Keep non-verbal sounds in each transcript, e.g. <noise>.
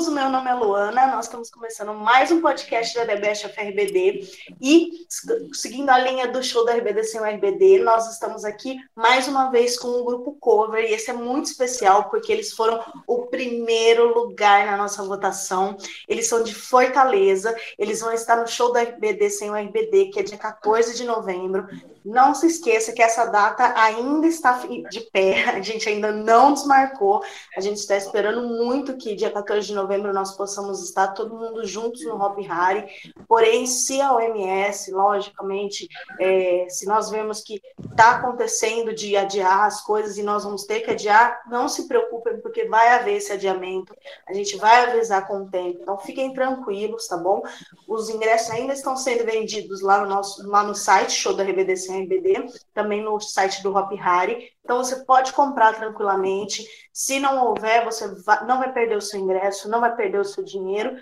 amigos, meu nome é Luana, nós estamos começando mais um podcast da DBS FRBD e seguindo a linha do show da RBD sem o RBD, nós estamos aqui mais uma vez com o grupo Cover. E esse é muito especial porque eles foram o primeiro lugar na nossa votação, eles são de Fortaleza, eles vão estar no show da RBD sem o RBD, que é dia 14 de novembro, não se esqueça que essa data ainda está de pé, a gente ainda não desmarcou, a gente está esperando muito que dia 14 de novembro nós possamos estar todo mundo juntos no Hop Harry, porém, se a OMS, logicamente, é, se nós vemos que está acontecendo de adiar as coisas e nós vamos ter que adiar, não se preocupem, porque vai haver esse adiamento, a gente vai avisar com o tempo, então fiquem tranquilos, tá bom? Os ingressos ainda estão sendo vendidos lá no, nosso, lá no site, show da RBDC RBD, também no site do Hop Harry. Então você pode comprar tranquilamente. Se não houver, você vai, não vai perder o seu ingresso, não vai perder o seu dinheiro.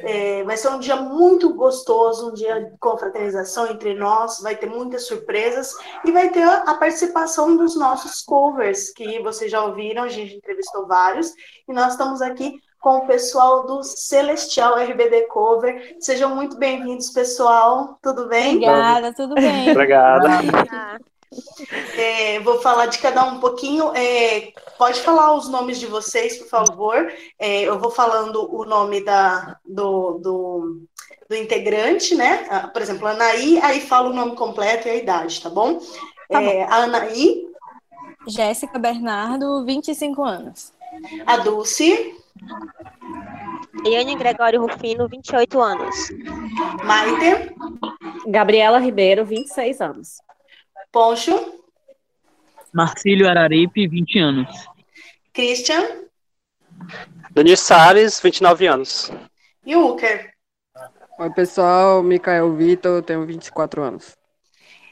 É, vai ser um dia muito gostoso, um dia de confraternização entre nós, vai ter muitas surpresas e vai ter a participação dos nossos covers, que vocês já ouviram, a gente entrevistou vários, e nós estamos aqui com o pessoal do Celestial RBD Cover. Sejam muito bem-vindos, pessoal. Tudo bem? Obrigada, tudo bem. Obrigada. É, vou falar de cada um um pouquinho. É, pode falar os nomes de vocês, por favor. É, eu vou falando o nome da, do, do, do, integrante, né? Ah, por exemplo, Anaí, aí fala o nome completo e a idade, tá bom? Tá bom. É, a Anaí. Jéssica Bernardo, 25 anos. A Dulce. Iane Gregório Rufino, 28 anos. Maite. Gabriela Ribeiro, 26 anos. Poncho. Marcílio Araripe, 20 anos. Christian. Denis Salles, 29 anos. E o Uker. Oi, pessoal. Micael Vitor, tenho 24 anos.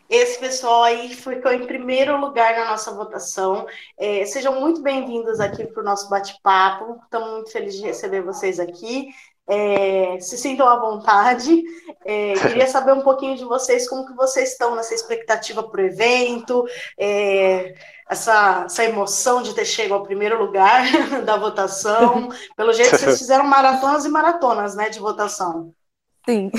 Esse pessoal aí ficou em primeiro lugar na nossa votação. É, sejam muito bem-vindos aqui para o nosso bate-papo. Estamos muito felizes de receber vocês aqui. É, se sintam à vontade. É, queria <laughs> saber um pouquinho de vocês, como que vocês estão nessa expectativa para o evento, é, essa, essa emoção de ter chegado ao primeiro lugar <laughs> da votação. Pelo jeito, vocês <laughs> fizeram maratonas e maratonas né, de votação. Sim.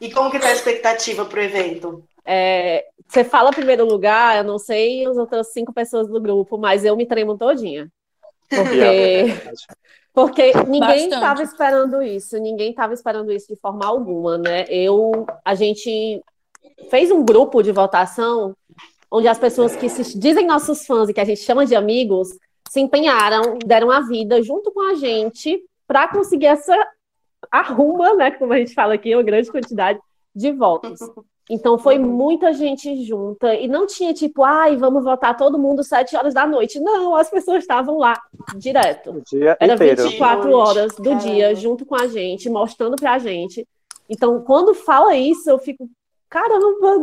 E como que tá a expectativa para o evento? É, você fala primeiro lugar, eu não sei as outras cinco pessoas do grupo, mas eu me tremo todinha. Porque, <laughs> porque ninguém estava esperando isso, ninguém estava esperando isso de forma alguma, né? Eu, a gente fez um grupo de votação onde as pessoas que se dizem nossos fãs e que a gente chama de amigos se empenharam, deram a vida junto com a gente para conseguir essa arruma, né, como a gente fala aqui, uma grande quantidade de votos. Então foi muita gente junta e não tinha tipo, ai, vamos votar todo mundo sete horas da noite. Não, as pessoas estavam lá direto. O dia Era inteiro. 24 horas do Caramba. dia junto com a gente, mostrando pra gente. Então, quando fala isso, eu fico, caramba,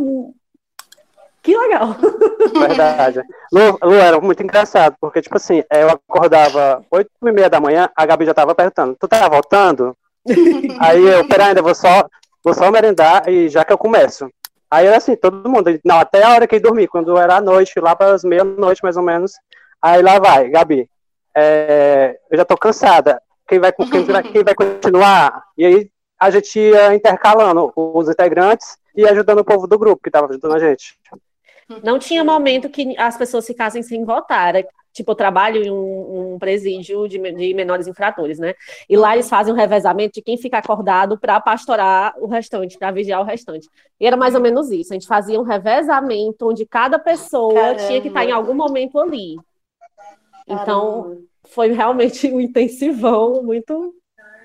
que legal. <laughs> Verdade. Lu, Lu, era muito engraçado, porque, tipo assim, eu acordava oito e meia da manhã, a Gabi já tava perguntando, tu tá voltando? <laughs> Aí eu, pera ainda, vou só, vou só merendar e já que eu começo. Aí era assim, todo mundo, não, até a hora que eu dormi, quando era à noite, lá para as meia-noite mais ou menos, aí lá vai, Gabi, é, eu já tô cansada, quem vai, quem, vai- <laughs> quem vai continuar? E aí a gente ia intercalando os integrantes e ajudando o povo do grupo que tava ajudando a gente. Não tinha momento que as pessoas ficassem sem votar. Tipo, eu trabalho em um, um presídio de, de menores infratores, né? E lá eles fazem um revezamento de quem fica acordado para pastorar o restante, para vigiar o restante. E era mais ou menos isso. A gente fazia um revezamento onde cada pessoa Caramba. tinha que estar em algum momento ali. Então, Caramba, foi realmente um intensivão muito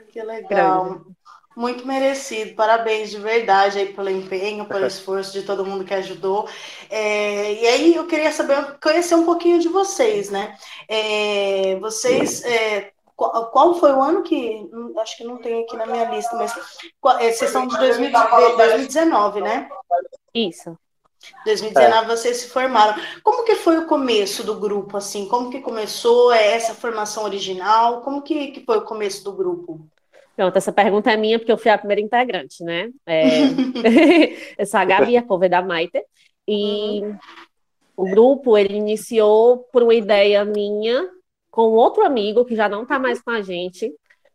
que legal. grande. Muito merecido, parabéns de verdade aí pelo empenho, pelo esforço de todo mundo que ajudou. É, e aí eu queria saber, conhecer um pouquinho de vocês, né? É, vocês, é, qual, qual foi o ano que, acho que não tem aqui na minha lista, mas qual- é, vocês são de 2000 de 2019, né? isso. 2019 vocês se formaram. Como que foi o começo do grupo, assim? Como que começou é, essa formação original? Como que, que foi o começo do grupo? Pronto, essa pergunta é minha, porque eu fui a primeira integrante, né? É, <laughs> eu sou a Gabi, a cover da Maite, e o grupo, ele iniciou por uma ideia minha com outro amigo que já não está mais com a gente.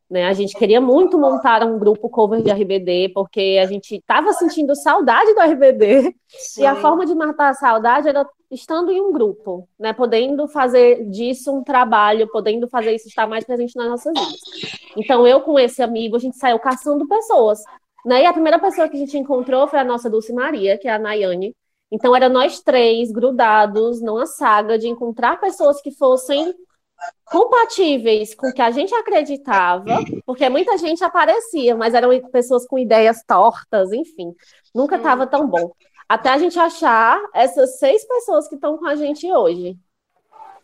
Né? A gente queria muito montar um grupo cover de RBD, porque a gente estava sentindo saudade do RBD, Sim. e a forma de matar a saudade era estando em um grupo, né? podendo fazer disso um trabalho, podendo fazer isso estar mais presente nas nossas vidas. Então, eu com esse amigo, a gente saiu caçando pessoas. Né? E a primeira pessoa que a gente encontrou foi a nossa Dulce Maria, que é a Nayane. Então, era nós três grudados numa saga de encontrar pessoas que fossem compatíveis com o que a gente acreditava, porque muita gente aparecia, mas eram pessoas com ideias tortas, enfim, nunca estava tão bom. Até a gente achar essas seis pessoas que estão com a gente hoje.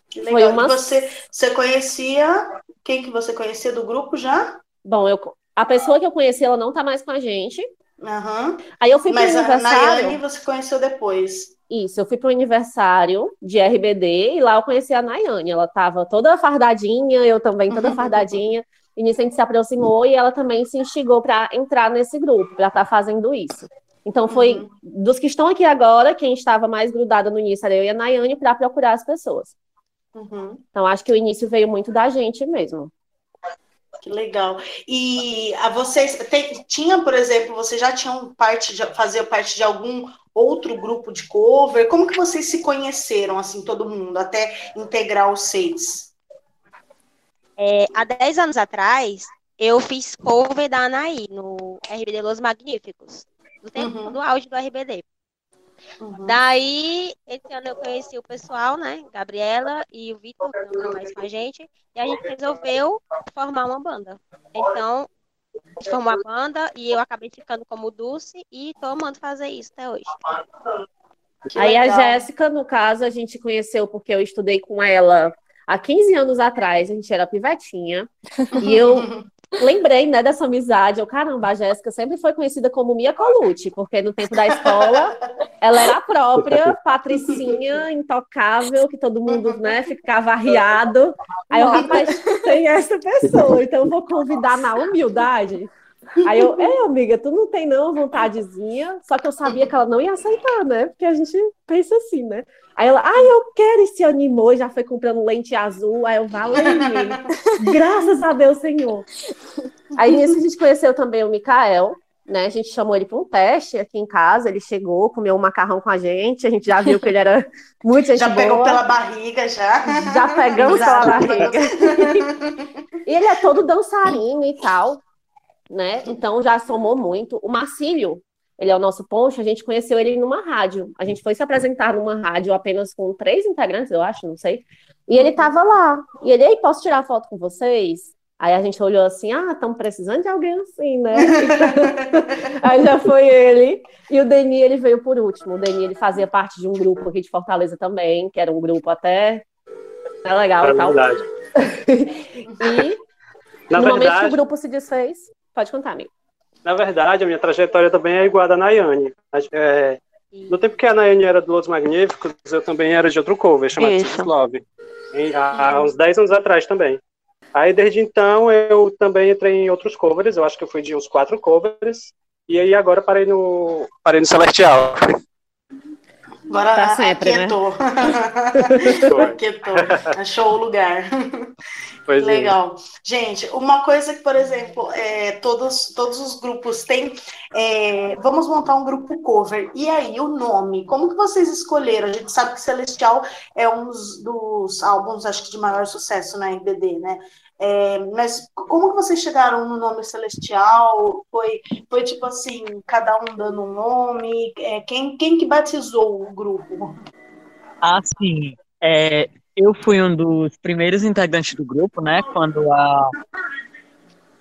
Que legal. Foi uma... você, você conhecia quem que você conhecia do grupo já? Bom, eu, a pessoa que eu conheci, ela não está mais com a gente. Uhum. Aí eu fui para o aniversário. Mas a Nayane você conheceu depois. Isso, eu fui para o aniversário de RBD e lá eu conheci a Nayane. Ela estava toda fardadinha, eu também toda <laughs> fardadinha. E nisso a gente se aproximou e ela também se instigou para entrar nesse grupo, para estar tá fazendo isso. Então foi uhum. dos que estão aqui agora, quem estava mais grudada no início era eu e a Nayane para procurar as pessoas. Uhum. Então acho que o início veio muito da gente mesmo. Que legal. E a vocês tem, tinha, por exemplo, vocês já tinham parte de, fazia parte de algum outro grupo de cover? Como que vocês se conheceram, assim, todo mundo, até integrar os seis? É, há 10 anos atrás, eu fiz cover da Anaí no RBD Los Magníficos, no tempo uhum. do auge do RBD. Uhum. Daí, esse ano eu conheci o pessoal, né? Gabriela e o Vitor, que não mais com a gente, e a gente resolveu formar uma banda. Então, a gente formou a banda e eu acabei ficando como Dulce e tô amando fazer isso até hoje. Que Aí legal. a Jéssica, no caso, a gente conheceu porque eu estudei com ela há 15 anos atrás, a gente era pivetinha, e eu <laughs> lembrei, né, dessa amizade. Eu, caramba, a Jéssica sempre foi conhecida como Mia Colucci, porque no tempo da escola ela era a própria patricinha intocável, que todo mundo, né, ficava arriado. Aí eu, rapaz, tem essa pessoa, então eu vou convidar na humildade. Aí eu, é, amiga, tu não tem não vontadezinha, só que eu sabia que ela não ia aceitar, né? Porque a gente pensa assim, né? Aí ela, ai, eu quero, e se animou, já foi comprando lente azul. Aí eu, valeu, <laughs> graças a Deus, Senhor. Aí nisso a gente conheceu também o Mikael, né? A gente chamou ele para um teste aqui em casa, ele chegou, comeu um macarrão com a gente, a gente já viu que ele era muito gente Já boa. pegou pela barriga, já. Já pegamos pela barriga. e ele é todo dançarino e tal, né? Então já somou muito. O Marcílio, ele é o nosso poncho, a gente conheceu ele numa rádio. A gente foi se apresentar numa rádio apenas com três integrantes, eu acho, não sei. E ele tava lá. E ele, aí, posso tirar foto com vocês? Aí a gente olhou assim, ah, estamos precisando de alguém assim, né? <laughs> aí já foi ele. E o Deni, ele veio por último. O Deni, ele fazia parte de um grupo aqui de Fortaleza também, que era um grupo até é legal é tal. Verdade. <laughs> e Na no verdade... momento que o grupo se desfez, pode contar, amigo. Na verdade, a minha trajetória também é igual a da Nayane. É, no tempo que a Nayane era do Los Magníficos, eu também era de outro cover, chamado Isso. Love. há, há uns 10 anos atrás também. Aí, desde então, eu também entrei em outros covers. Eu acho que eu fui de uns quatro covers. E aí, agora parei no, parei no Celestial. Agora tá sempre, aquietou. <laughs> Né? aquietou. Achou o lugar. Pois é. Legal. É. Gente, uma coisa que, por exemplo, é, todos, todos os grupos têm. É, vamos montar um grupo cover. E aí, o nome? Como que vocês escolheram? A gente sabe que Celestial é um dos álbuns, acho que, de maior sucesso na RBD, né? É, mas como que vocês chegaram no nome Celestial? Foi, foi tipo assim, cada um dando um nome? É, quem, quem que batizou o grupo? Ah, sim. É, eu fui um dos primeiros integrantes do grupo, né? Quando a,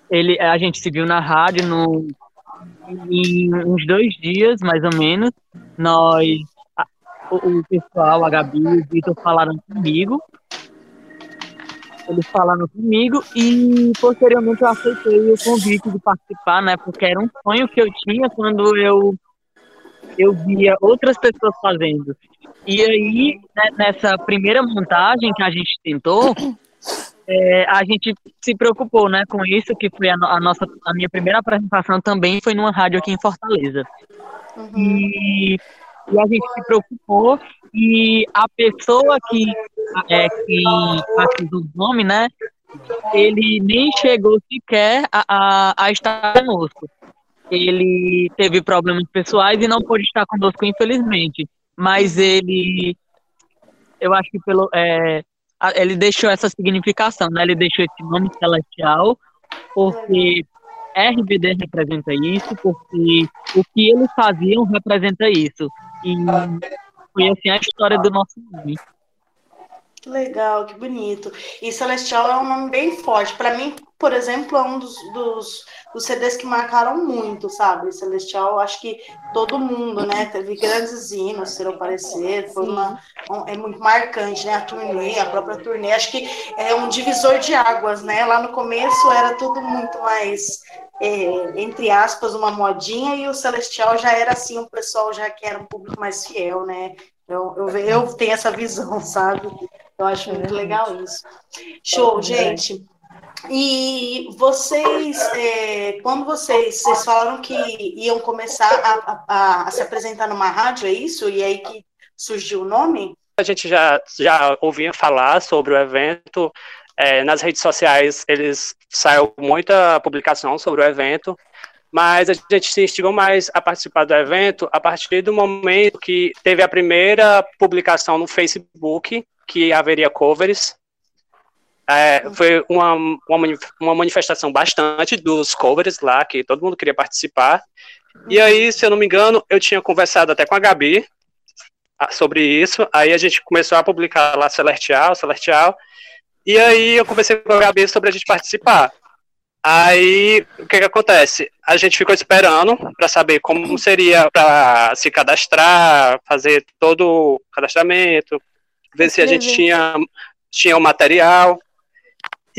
ele, a gente se viu na rádio no, em uns dois dias, mais ou menos. Nós, a, o, o pessoal, a Gabi e o Vitor falaram comigo eles falaram comigo e posteriormente eu aceitei o convite de participar, né? Porque era um sonho que eu tinha quando eu eu via outras pessoas fazendo. E aí, né, nessa primeira montagem que a gente tentou, é, a gente se preocupou, né, com isso, que foi a, a, nossa, a minha primeira apresentação também foi numa rádio aqui em Fortaleza. Uhum. E, e a gente se preocupou e a pessoa que é, que batizou o nome, né? Ele nem chegou sequer a, a, a estar conosco. Ele teve problemas pessoais e não pôde estar conosco, infelizmente. Mas ele, eu acho que pelo, é, ele deixou essa significação, né? Ele deixou esse nome celestial, porque RBD representa isso, porque o que eles faziam representa isso. E assim a história do nosso nome. Que legal, que bonito. E Celestial é um nome bem forte. Para mim, por exemplo, é um dos, dos, dos, CDs que marcaram muito, sabe? Celestial, acho que todo mundo, né? Teve grandes hinos, serão parecer, foi uma, um, é muito marcante, né? A turnê, a própria turnê, acho que é um divisor de águas, né? Lá no começo era tudo muito mais, é, entre aspas, uma modinha, e o Celestial já era assim, um pessoal já que era um público mais fiel, né? Eu, eu, eu tenho essa visão, <laughs> sabe? Eu acho muito legal isso. Show, gente. E vocês, é, quando vocês, vocês falaram que iam começar a, a, a, se apresentar numa rádio, é isso? E aí que surgiu o nome? A gente já, já ouvia falar sobre o evento. É, nas redes sociais, eles saiu muita publicação sobre o evento, mas a gente se instigou mais a participar do evento a partir do momento que teve a primeira publicação no Facebook, que haveria covers. É, foi uma, uma, uma manifestação bastante dos covers lá, que todo mundo queria participar. E aí, se eu não me engano, eu tinha conversado até com a Gabi sobre isso. Aí a gente começou a publicar lá Celestial, Celestial. E aí eu conversei com a Gabi sobre a gente participar. Aí, o que que acontece? A gente ficou esperando para saber como seria para se cadastrar, fazer todo o cadastramento, ver se a gente tinha, tinha o material.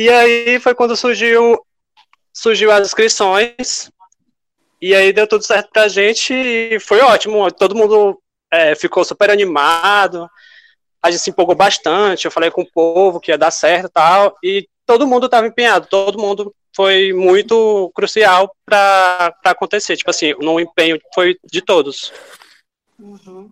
E aí foi quando surgiu, surgiu as inscrições, e aí deu tudo certo pra gente, e foi ótimo, todo mundo é, ficou super animado, a gente se empolgou bastante, eu falei com o povo que ia dar certo e tal, e todo mundo estava empenhado, todo mundo foi muito crucial para acontecer, tipo assim, no empenho foi de todos. Uhum.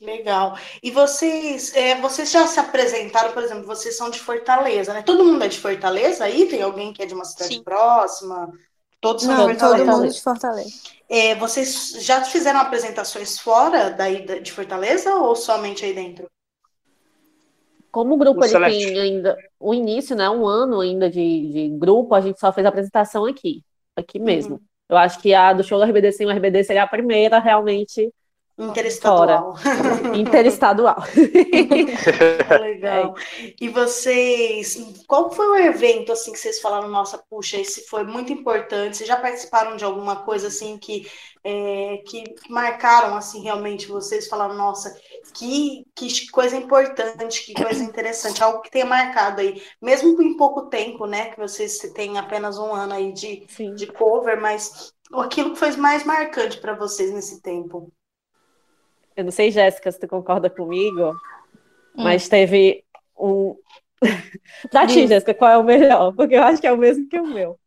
Legal. E vocês, é, vocês já se apresentaram, por exemplo, vocês são de Fortaleza, né? Todo mundo é de Fortaleza aí? Tem alguém que é de uma cidade Sim. próxima? Todos são Não, de Fortaleza. Todo mundo de Fortaleza. É, vocês já fizeram apresentações fora daí de Fortaleza ou somente aí dentro? Como o grupo ele tem ainda o início, né? Um ano ainda de, de grupo, a gente só fez a apresentação aqui, aqui mesmo. Uhum. Eu acho que a do show do RBD sem o RBD seria a primeira realmente Interestadual. Interestadual. <laughs> Legal. É. E vocês, qual foi o evento assim que vocês falaram, nossa, puxa, esse foi muito importante? Vocês já participaram de alguma coisa assim que, é, que, que marcaram assim realmente? Vocês falaram, nossa, que, que coisa importante, que coisa interessante, algo que tenha marcado aí, mesmo em pouco tempo, né? Que vocês têm apenas um ano aí de, de cover, mas aquilo que foi mais marcante para vocês nesse tempo. Eu não sei, Jéssica, se tu concorda comigo, hum. mas teve um. <laughs> pra ti, Jéssica, qual é o melhor? Porque eu acho que é o mesmo que o meu.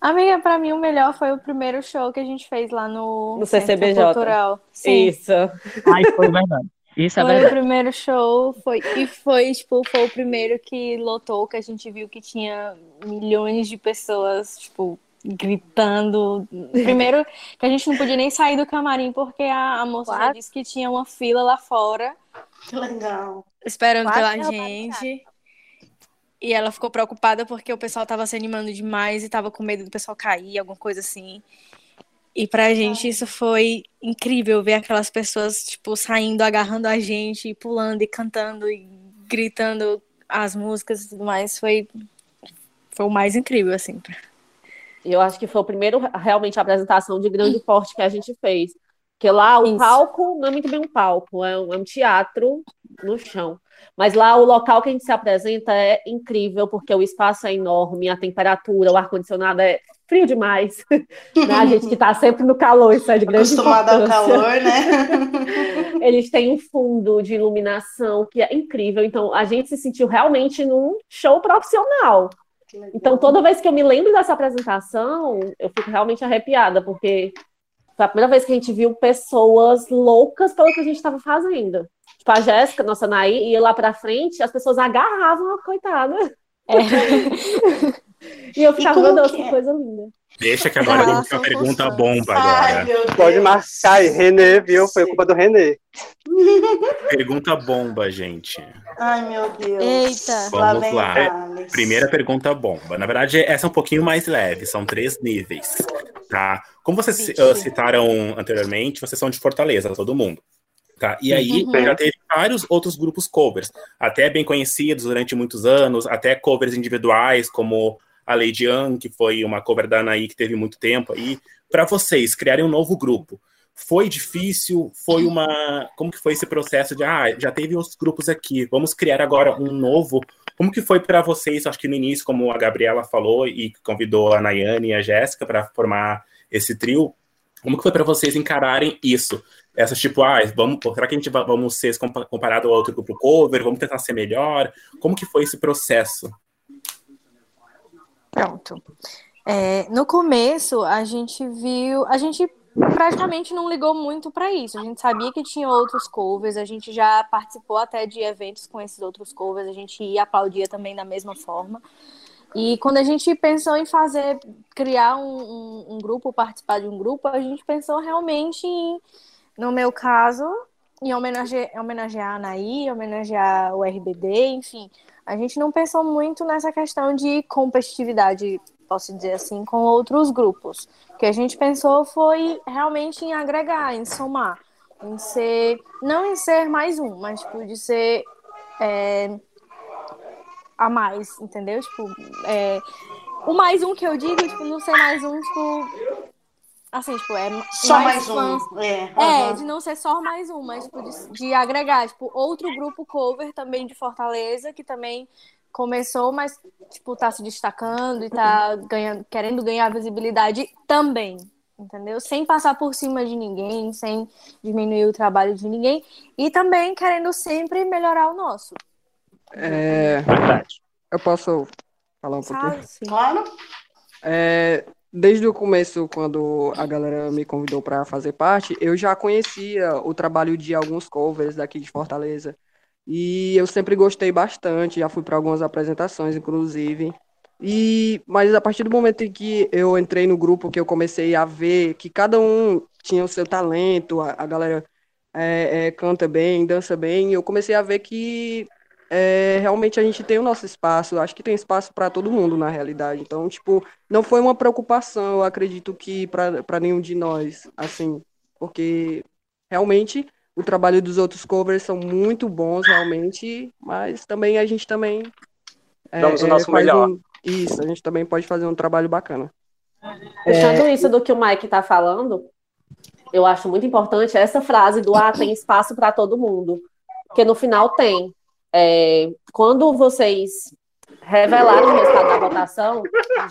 Amiga, para mim o melhor foi o primeiro show que a gente fez lá no, no CCBJ. Cultural. Sim. Isso. Ai, foi verdade. Isso é foi verdade. o primeiro show, foi, e foi, tipo, foi o primeiro que lotou, que a gente viu que tinha milhões de pessoas, tipo, gritando. Primeiro, que a gente não podia nem sair do camarim porque a, a moça já disse que tinha uma fila lá fora. Que legal. Esperando Quase pela gente. E ela ficou preocupada porque o pessoal tava se animando demais e tava com medo do pessoal cair, alguma coisa assim. E pra gente isso foi incrível ver aquelas pessoas, tipo, saindo, agarrando a gente, e pulando e cantando e gritando as músicas e tudo mais. Foi, foi o mais incrível, assim. Eu acho que foi o primeiro, realmente, a apresentação de grande <laughs> porte que a gente fez. Porque lá o Isso. palco não é muito bem um palco, é um, é um, teatro no chão. Mas lá o local que a gente se apresenta é incrível, porque o espaço é enorme, a temperatura, o ar-condicionado é frio demais. <laughs> né? A gente que está sempre no calor, isso é de grande Acostumada ao calor, né? <laughs> Eles têm um fundo de iluminação que é incrível. Então, a gente se sentiu realmente num show profissional. Então, toda vez que eu me lembro dessa apresentação, eu fico realmente arrepiada, porque foi a primeira vez que a gente viu pessoas loucas pelo que a gente estava fazendo. Tipo, a Jéssica, nossa Naí, ia lá pra frente, as pessoas agarravam a coitada. É. <laughs> e eu ficava, meu Deus, que é? coisa linda. Deixa que agora vamos uma pergunta bomba agora. Pode marcar aí, Renê, viu? Foi culpa do Renê. Pergunta bomba, gente. Ai, meu Deus. Eita. Vamos lá. Primeira pergunta bomba. Na verdade, essa é um pouquinho mais leve, são três níveis, tá? Como vocês uh, citaram anteriormente, vocês são de Fortaleza, todo mundo. Tá? E aí uhum. já teve vários outros grupos covers, até bem conhecidos durante muitos anos, até covers individuais, como a Lady Young, que foi uma cover da Anaí que teve muito tempo aí. Para vocês criarem um novo grupo, foi difícil? Foi uma. Como que foi esse processo de ah, já teve os grupos aqui, vamos criar agora um novo? Como que foi para vocês? Acho que no início, como a Gabriela falou e convidou a Nayane e a Jéssica para formar esse trio, como que foi para vocês encararem isso? Essas tipo, ah, vamos, será que a gente vai, vamos ser comparado ao outro grupo cover? Vamos tentar ser melhor? Como que foi esse processo? Pronto. É, no começo, a gente viu, a gente praticamente não ligou muito para isso. A gente sabia que tinha outros covers, a gente já participou até de eventos com esses outros covers, a gente ia aplaudia também da mesma forma. E quando a gente pensou em fazer, criar um, um, um grupo, participar de um grupo, a gente pensou realmente em, no meu caso, em homenagear, homenagear a Anaí, homenagear o RBD, enfim. A gente não pensou muito nessa questão de competitividade, posso dizer assim, com outros grupos. O que a gente pensou foi realmente em agregar, em somar, em ser, não em ser mais um, mas tipo, de ser é, a mais, entendeu? Tipo, é, o mais um que eu digo, tipo, não ser mais um, tipo. Assim, tipo, é. Só mais, mais um. É, uhum. é, de não ser só mais um, mas tipo, de, de, agregar, tipo, outro grupo cover também de Fortaleza, que também começou, mas, tipo, tá se destacando e tá ganhando, querendo ganhar visibilidade também. Entendeu? Sem passar por cima de ninguém, sem diminuir o trabalho de ninguém. E também querendo sempre melhorar o nosso. É, eu posso falar um pouquinho? Claro. É, desde o começo, quando a galera me convidou para fazer parte, eu já conhecia o trabalho de alguns covers daqui de Fortaleza. E eu sempre gostei bastante, já fui para algumas apresentações, inclusive. E mas a partir do momento em que eu entrei no grupo, que eu comecei a ver que cada um tinha o seu talento, a, a galera é, é, canta bem, dança bem, eu comecei a ver que é, realmente a gente tem o nosso espaço, acho que tem espaço para todo mundo na realidade. Então, tipo, não foi uma preocupação, eu acredito que para nenhum de nós, assim, porque realmente o trabalho dos outros covers são muito bons, realmente, mas também a gente também. É, Damos o nosso melhor. Um, isso, a gente também pode fazer um trabalho bacana. Puxando é... isso do que o Mike está falando, eu acho muito importante essa frase do ah, tem espaço para todo mundo. Porque no final tem. É, quando vocês revelaram o resultado da votação,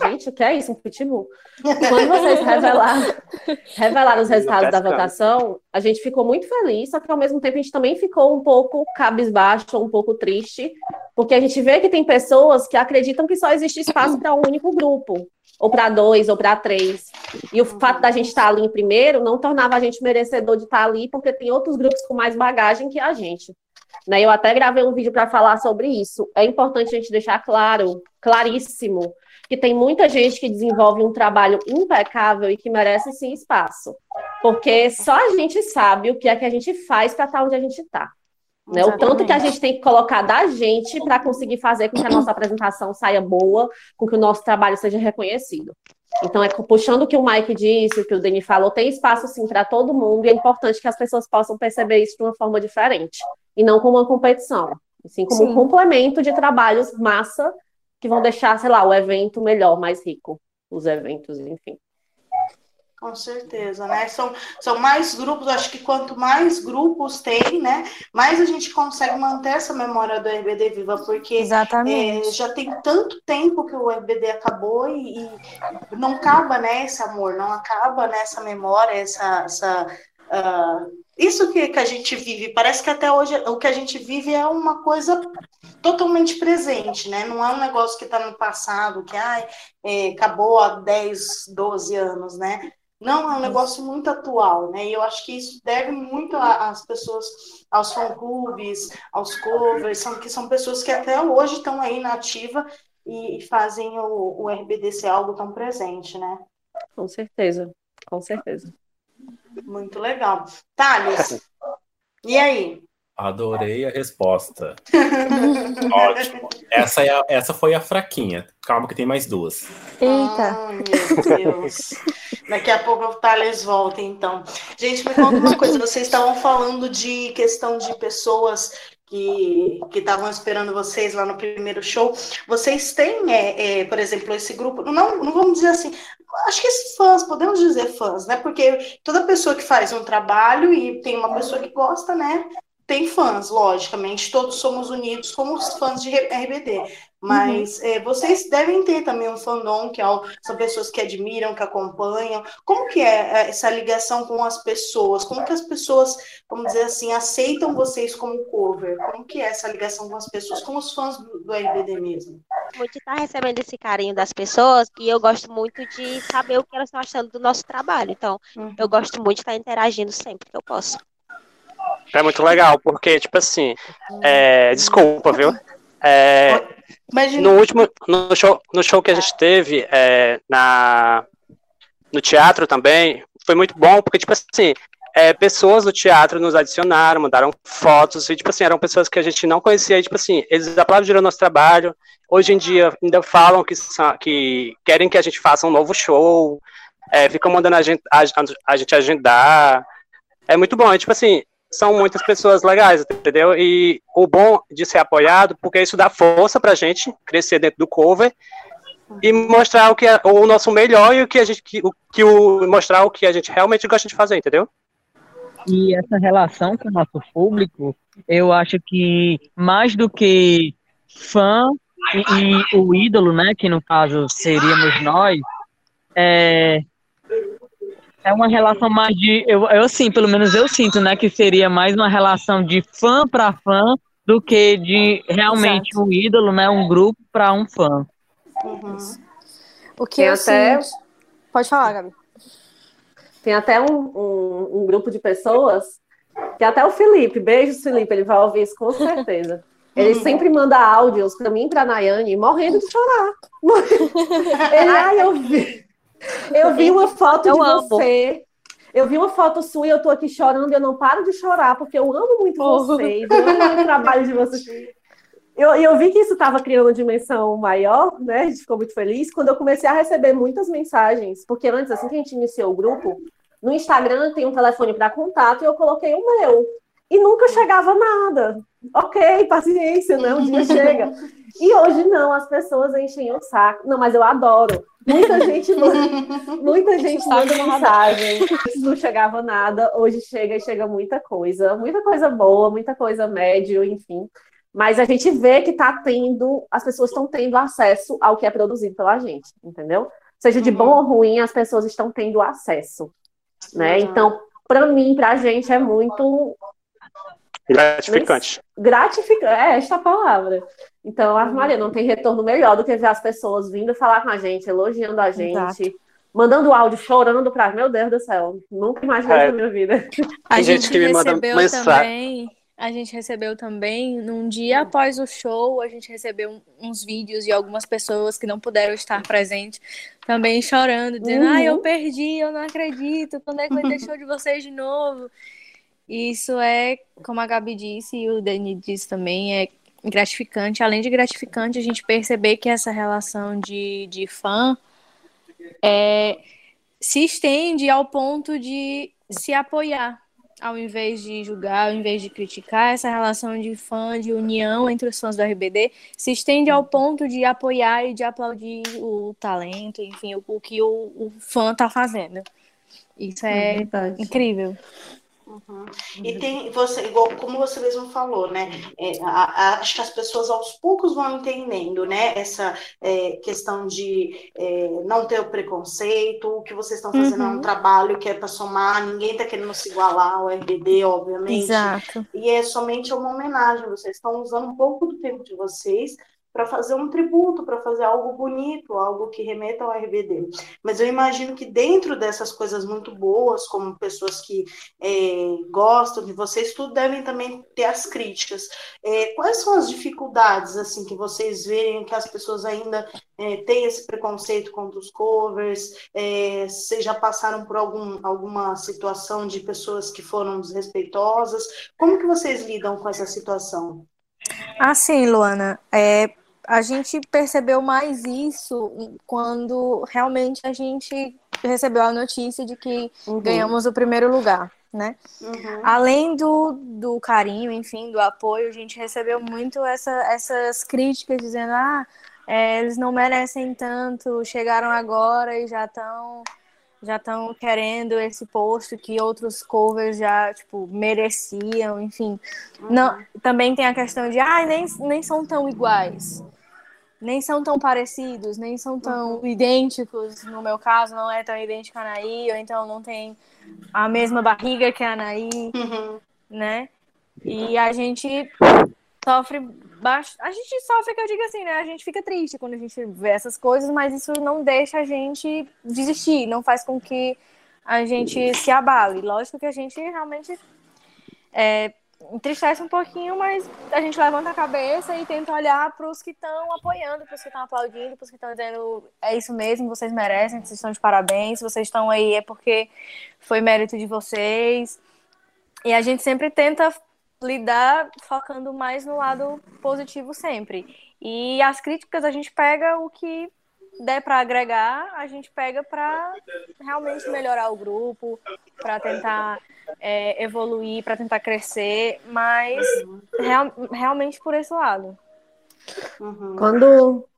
gente, o que é isso? Um pitbull? Quando vocês revelaram, revelaram os resultados da votação, a gente ficou muito feliz, só que ao mesmo tempo a gente também ficou um pouco cabisbaixo, um pouco triste, porque a gente vê que tem pessoas que acreditam que só existe espaço para um único grupo, ou para dois, ou para três. E o fato da gente estar ali em primeiro não tornava a gente merecedor de estar ali, porque tem outros grupos com mais bagagem que a gente. Né? Eu até gravei um vídeo para falar sobre isso. É importante a gente deixar claro, claríssimo, que tem muita gente que desenvolve um trabalho impecável e que merece sim espaço. Porque só a gente sabe o que é que a gente faz para estar onde a gente está. Né? O tanto que a gente tem que colocar da gente para conseguir fazer com que a nossa apresentação saia boa, com que o nosso trabalho seja reconhecido. Então, é puxando o que o Mike disse, o que o Dani falou, tem espaço sim para todo mundo e é importante que as pessoas possam perceber isso de uma forma diferente e não como uma competição, assim como sim. um complemento de trabalhos massa que vão deixar, sei lá, o evento melhor, mais rico, os eventos, enfim. Com certeza, né? São, são mais grupos, acho que quanto mais grupos tem, né, mais a gente consegue manter essa memória do RBD viva, porque Exatamente. É, já tem tanto tempo que o RBD acabou e, e, não acaba, né, esse amor, não acaba nessa né, memória, essa, essa uh, isso que, que a gente vive. Parece que até hoje o que a gente vive é uma coisa totalmente presente, né? Não é um negócio que está no passado, que ai, é, acabou há 10, 12 anos, né? Não, é um negócio muito atual, né? E eu acho que isso deve muito às pessoas, aos fã-clubes, aos covers, são, que são pessoas que até hoje estão aí na ativa e fazem o, o RBD ser algo tão presente, né? Com certeza, com certeza. Muito legal. Thales, e aí? Adorei a resposta. <laughs> Ótimo. Essa, é a, essa foi a fraquinha. Calma que tem mais duas. Eita. Oh, meu Deus. Daqui a pouco o Thales volta, então. Gente, me conta uma coisa. Vocês estavam falando de questão de pessoas que estavam esperando vocês lá no primeiro show. Vocês têm, é, é, por exemplo, esse grupo, não, não vamos dizer assim, acho que esses fãs, podemos dizer fãs, né? Porque toda pessoa que faz um trabalho e tem uma pessoa que gosta, né? tem fãs, logicamente, todos somos unidos como os fãs de RBD, mas uhum. é, vocês devem ter também um fandom, que é, são pessoas que admiram, que acompanham. Como que é, é essa ligação com as pessoas? Como que as pessoas, vamos dizer assim, aceitam vocês como cover? Como que é essa ligação com as pessoas, com os fãs do, do RBD mesmo? Muito estar tá recebendo esse carinho das pessoas e eu gosto muito de saber o que elas estão achando do nosso trabalho. Então, uhum. eu gosto muito de estar interagindo sempre que eu posso. É muito legal, porque, tipo assim, é, desculpa, viu? É, no último, no show, no show que a gente teve é, na, no teatro também, foi muito bom, porque, tipo assim, é, pessoas do teatro nos adicionaram, mandaram fotos, e, tipo assim, eram pessoas que a gente não conhecia, e, tipo assim, eles aplaudiram nosso trabalho, hoje em dia ainda falam que, que querem que a gente faça um novo show, é, ficam mandando a gente, a, a gente agendar, é muito bom, é, tipo assim, são muitas pessoas legais, entendeu? E o bom de ser apoiado, porque isso dá força pra gente crescer dentro do cover e mostrar o que é o nosso melhor e o que a gente que, o, que o mostrar o que a gente realmente gosta de fazer, entendeu? E essa relação com o nosso público, eu acho que mais do que fã e, e o ídolo, né, que no caso seríamos nós, é, é uma relação mais de. Eu, eu assim, pelo menos eu sinto, né? Que seria mais uma relação de fã para fã do que de realmente Exato. um ídolo, né? Um grupo para um fã. Uhum. O que Tem eu até... sinto. Pode falar, Gabi. Tem até um, um, um, grupo de pessoas que até o Felipe, beijo Felipe, ele vai ouvir isso com certeza. Ele uhum. sempre manda áudios para mim e para Nayane, morrendo de chorar. <laughs> ele, ai, eu vi. Eu vi uma foto eu de amo. você. Eu vi uma foto sua e eu tô aqui chorando e eu não paro de chorar, porque eu amo muito oh. vocês, eu amo o trabalho de vocês. Eu, eu vi que isso estava criando uma dimensão maior, né? A gente ficou muito feliz quando eu comecei a receber muitas mensagens, porque antes, assim que a gente iniciou o grupo, no Instagram tem um telefone para contato e eu coloquei o meu. E nunca chegava nada. Ok, paciência, né? Um dia chega. E hoje não, as pessoas enchem o saco. Não, mas eu adoro. Muita gente, <laughs> muita gente manda mensagem. Não chegava nada, hoje chega e chega muita coisa, muita coisa boa, muita coisa médio, enfim. Mas a gente vê que tá tendo, as pessoas estão tendo acesso ao que é produzido pela gente, entendeu? Seja de bom uhum. ou ruim, as pessoas estão tendo acesso, né? Uhum. Então, para mim, para a gente é muito gratificante. Gratificante, é esta palavra. Então, a Maria não tem retorno melhor do que ver as pessoas vindo falar com a gente, elogiando a gente, Exato. mandando áudio, chorando para meu Deus do céu, nunca imaginei é. na minha vida. A tem gente, gente que me manda mensagem. A gente recebeu também, num dia após o show, a gente recebeu uns vídeos de algumas pessoas que não puderam estar presentes, também chorando, dizendo, uhum. ai, eu perdi, eu não acredito, quando é que vai ter show de vocês de novo? Isso é, como a Gabi disse e o Dani disse também, é gratificante. Além de gratificante, a gente perceber que essa relação de, de fã é, se estende ao ponto de se apoiar, ao invés de julgar, ao invés de criticar, essa relação de fã, de união entre os fãs do RBD, se estende ao ponto de apoiar e de aplaudir o talento, enfim, o, o que o, o fã está fazendo. Isso é, é incrível. Uhum. E tem você, igual como você mesmo falou, né? É, a, a, acho que as pessoas aos poucos vão entendendo, né? Essa é, questão de é, não ter o preconceito, o que vocês estão fazendo uhum. é um uhum. trabalho que é para somar, ninguém está querendo se igualar ao RBD, obviamente. Exato. E é somente uma homenagem, vocês estão usando um pouco do tempo de vocês para fazer um tributo, para fazer algo bonito, algo que remeta ao RBD. Mas eu imagino que dentro dessas coisas muito boas, como pessoas que é, gostam de vocês, tudo devem também ter as críticas. É, quais são as dificuldades assim que vocês veem que as pessoas ainda é, têm esse preconceito contra os covers? É, vocês já passaram por algum, alguma situação de pessoas que foram desrespeitosas? Como que vocês lidam com essa situação? Assim, Luana, é, a gente percebeu mais isso quando realmente a gente recebeu a notícia de que uhum. ganhamos o primeiro lugar, né? Uhum. Além do, do carinho, enfim, do apoio, a gente recebeu muito essa, essas críticas dizendo, ah, é, eles não merecem tanto, chegaram agora e já estão já estão querendo esse posto que outros covers já, tipo, mereciam, enfim. Uhum. Não, também tem a questão de, ah, nem, nem são tão iguais nem são tão parecidos, nem são tão uhum. idênticos. No meu caso, não é tão idêntico a Anaí, ou então não tem a mesma barriga que a Anaí, uhum. né? E a gente sofre baixo. A gente sofre, que eu digo assim, né? A gente fica triste quando a gente vê essas coisas, mas isso não deixa a gente desistir, não faz com que a gente se abale. Lógico que a gente realmente é, entristece um pouquinho, mas a gente levanta a cabeça e tenta olhar para os que estão apoiando, para os que estão aplaudindo, para os que estão dizendo é isso mesmo, vocês merecem, vocês estão de parabéns, vocês estão aí é porque foi mérito de vocês. E a gente sempre tenta lidar focando mais no lado positivo sempre. E as críticas a gente pega o que der para agregar, a gente pega para realmente melhorar o grupo, para tentar é, evoluir, para tentar crescer, mas real, realmente por esse lado. Uhum. Quando,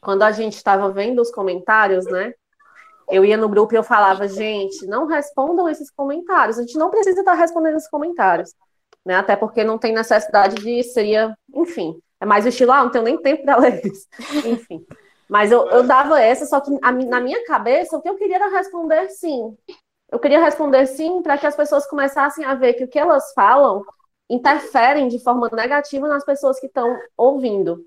quando a gente estava vendo os comentários, né? Eu ia no grupo e eu falava, gente, não respondam esses comentários. A gente não precisa estar respondendo esses comentários, né? Até porque não tem necessidade de seria, enfim, é mais o estilo, ah, não tenho nem tempo para ler isso. enfim. Mas eu, eu dava essa, só que a, na minha cabeça o que eu queria era responder sim. Eu queria responder sim para que as pessoas começassem a ver que o que elas falam interferem de forma negativa nas pessoas que estão ouvindo.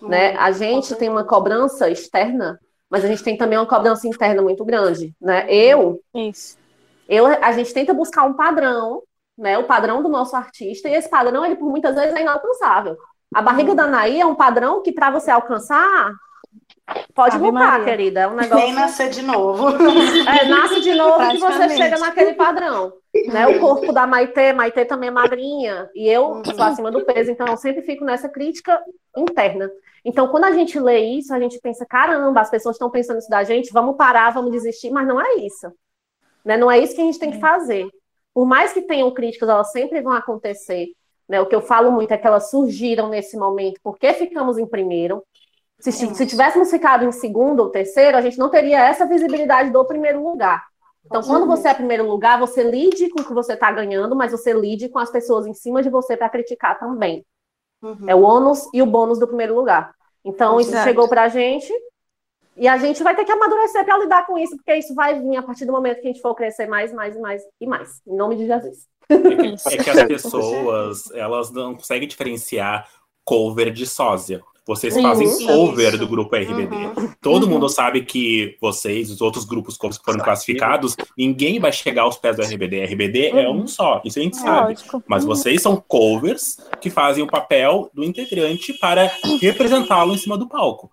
Né? A gente tem uma cobrança externa, mas a gente tem também uma cobrança interna muito grande. Né? Eu, Isso. eu, a gente tenta buscar um padrão, né? o padrão do nosso artista, e esse padrão, ele por muitas vezes é inalcançável. A barriga hum. da Anaí é um padrão que, para você alcançar, Pode Ave voltar, Maria. querida. É um negócio. Nem nascer de novo. É, nasce de novo e você chega naquele padrão. Né? O corpo da Maitê, Maitê também é magrinha, e eu uhum. sou acima do peso, então eu sempre fico nessa crítica interna. Então, quando a gente lê isso, a gente pensa: caramba, as pessoas estão pensando isso da gente, vamos parar, vamos desistir, mas não é isso. Né? Não é isso que a gente tem que fazer. Por mais que tenham críticas, elas sempre vão acontecer. Né? O que eu falo muito é que elas surgiram nesse momento porque ficamos em primeiro, se, se tivéssemos ficado em segundo ou terceiro, a gente não teria essa visibilidade do primeiro lugar. Então, quando você é primeiro lugar, você lide com o que você está ganhando, mas você lide com as pessoas em cima de você para criticar também. Uhum. É o ônus e o bônus do primeiro lugar. Então, isso chegou para a gente e a gente vai ter que amadurecer para lidar com isso, porque isso vai vir a partir do momento que a gente for crescer mais, mais, mais e mais. Em nome de Jesus. É que as <laughs> pessoas, elas não conseguem diferenciar cover de sósia. Vocês fazem cover do grupo RBD. Uhum. Todo uhum. mundo sabe que vocês, os outros grupos que foram classificados, ninguém vai chegar aos pés do RBD. RBD uhum. é um só, isso a gente sabe. Mas vocês são covers que fazem o papel do integrante para representá-lo em cima do palco.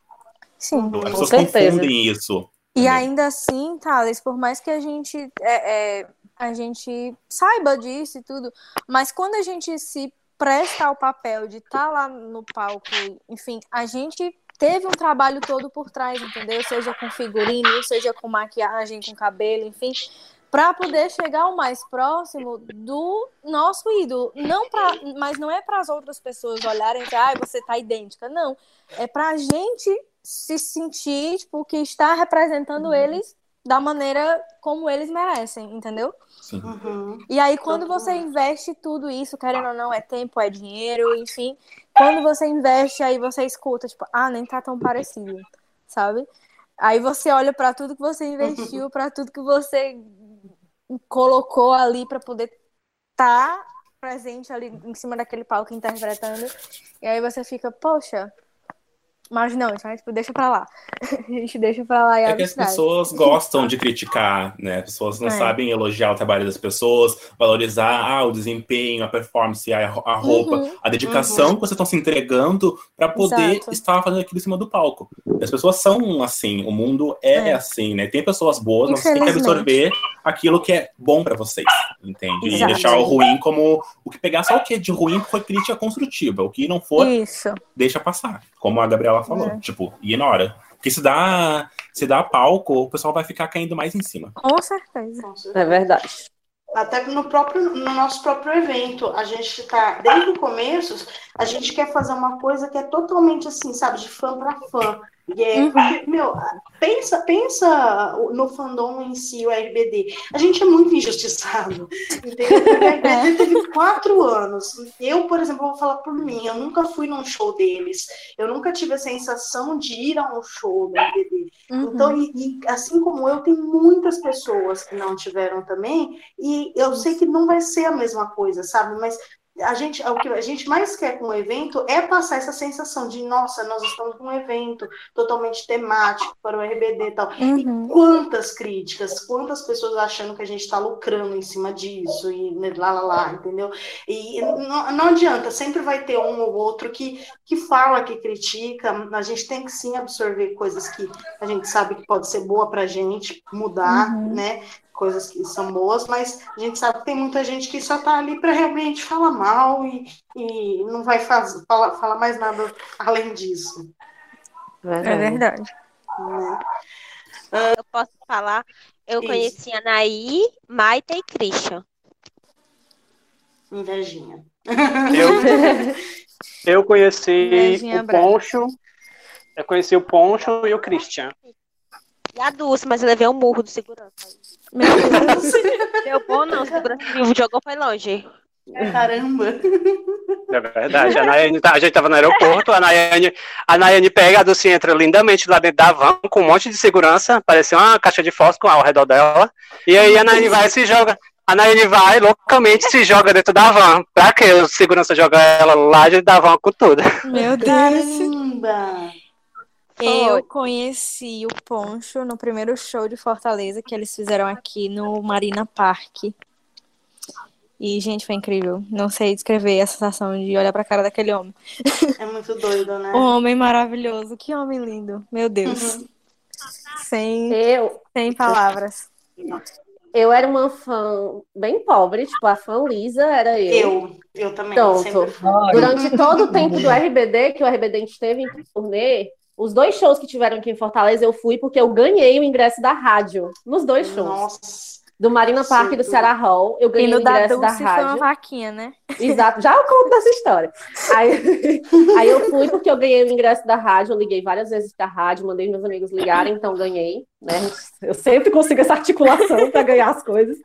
Sim, então, As pessoas confundem isso. E ainda assim, Thales, por mais que a gente é, é, a gente saiba disso e tudo, mas quando a gente se presta o papel de estar tá lá no palco, enfim, a gente teve um trabalho todo por trás, entendeu? Seja com figurino, seja com maquiagem, com cabelo, enfim, para poder chegar o mais próximo do nosso ídolo. Não pra, mas não é para as outras pessoas olharem e ah, você tá idêntica. Não. É para a gente se sentir tipo, que está representando uhum. eles da maneira como eles merecem, entendeu? Sim. Uhum. E aí, quando você investe tudo isso, querendo ou não, é tempo, é dinheiro, enfim. Quando você investe, aí você escuta, tipo, ah, nem tá tão parecido, sabe? Aí você olha para tudo que você investiu, para tudo que você colocou ali para poder estar tá presente ali em cima daquele palco interpretando. E aí você fica, poxa, Mas não, então, tipo, deixa pra lá. <laughs> A gente deixa pra lá e É que as pessoas gostam de criticar, né? As pessoas não É. sabem elogiar o trabalho das pessoas, valorizar ah, o desempenho, a performance, a, a roupa, Uhum. a dedicação que vocês estão se entregando para poder Exato. estar fazendo aquilo em cima do palco. As pessoas são assim, o mundo é, É. assim, né? Tem pessoas boas, mas você tem que absorver aquilo que é bom para vocês, entende? E Exato. deixar o ruim como o que pegar só o que é de ruim foi crítica construtiva, o que não for Isso. deixa passar, como a Gabriela falou, É. tipo, ignora. Porque se dá, se dá palco, o pessoal vai ficar caindo mais em cima. Com certeza. Com certeza. É verdade. Até no próprio no nosso próprio evento, a gente tá desde o começo, a gente quer fazer uma coisa que é totalmente assim, sabe, de fã para fã. E é, Uhum. porque, meu, pensa, pensa no fandom em si, o RBD. A gente é muito injustiçado. Entendeu? Porque O RBD <laughs> teve quatro anos. Eu, por exemplo, vou falar por mim, eu nunca fui num show deles. Eu nunca tive a sensação de ir a um show do RBD. Uhum. Então, e, e assim como eu, tem muitas pessoas que não tiveram também, e eu sei que não vai ser a mesma coisa, sabe? Mas a gente, o que a gente mais quer com o evento é passar essa sensação de, nossa, nós estamos com um evento totalmente temático para o RBD e tal. Uhum. E quantas críticas, quantas pessoas achando que a gente está lucrando em cima disso, e né, lá, lá, lá, entendeu? E não, não adianta, sempre vai ter um ou outro que, que fala, que critica, a gente tem que sim absorver coisas que a gente sabe que pode ser boa para a gente, mudar, Uhum. né? Coisas que são boas, mas a gente sabe que tem muita gente que só tá ali para realmente falar mal e, e não vai faz, falar, falar mais nada além disso. É verdade. Eu posso falar, eu Isso. conheci a Naí, Maita e Christian. Invejinha. Eu, <laughs> eu conheci Invejinha o brava. Poncho, eu conheci o Poncho e o Christian. E a Dulce, mas eu levei um murro do segurança. Meu Deus. <laughs> Deu bom não, o segurança vivo jogou foi longe. Caramba! É verdade. A, Nayane, tá- a gente tava no aeroporto, a Nayane, a Nayane pega, a Dulce entra lindamente lá dentro da van, com um monte de segurança, parecia uma caixa de fósforo ao redor dela. E aí a Nayane vai e se joga. A Nayane vai, loucamente, se joga dentro da van. Pra quê? O segurança joga ela lá dentro da van com tudo. Meu Deus. Caramba! Eu conheci o Poncho no primeiro show de Fortaleza que eles fizeram aqui no Marina Park. E, gente, foi incrível. Não sei descrever a sensação de olhar pra cara daquele homem. É muito doido, né? Um homem maravilhoso. Que homem lindo. Meu Deus. Sem, Eu, sem palavras. eu era uma fã bem pobre, tipo, a fã Lisa era eu. Eu, eu também. Pronto. Durante todo o tempo do RBD, que o RBD esteve em turnê, os dois shows que tiveram aqui em Fortaleza eu fui porque eu ganhei o ingresso da rádio. Nos dois shows. Nossa. Do Marina Park e do. Ceará Hall, eu ganhei o no da ingresso da Dulce foi uma rádio. vaquinha, né? Exato, já eu conto dessa história. Aí, <laughs> aí eu fui porque eu ganhei o ingresso da rádio, eu liguei várias vezes da rádio, mandei meus amigos ligarem, então ganhei, né? Eu sempre consigo essa articulação para ganhar as coisas.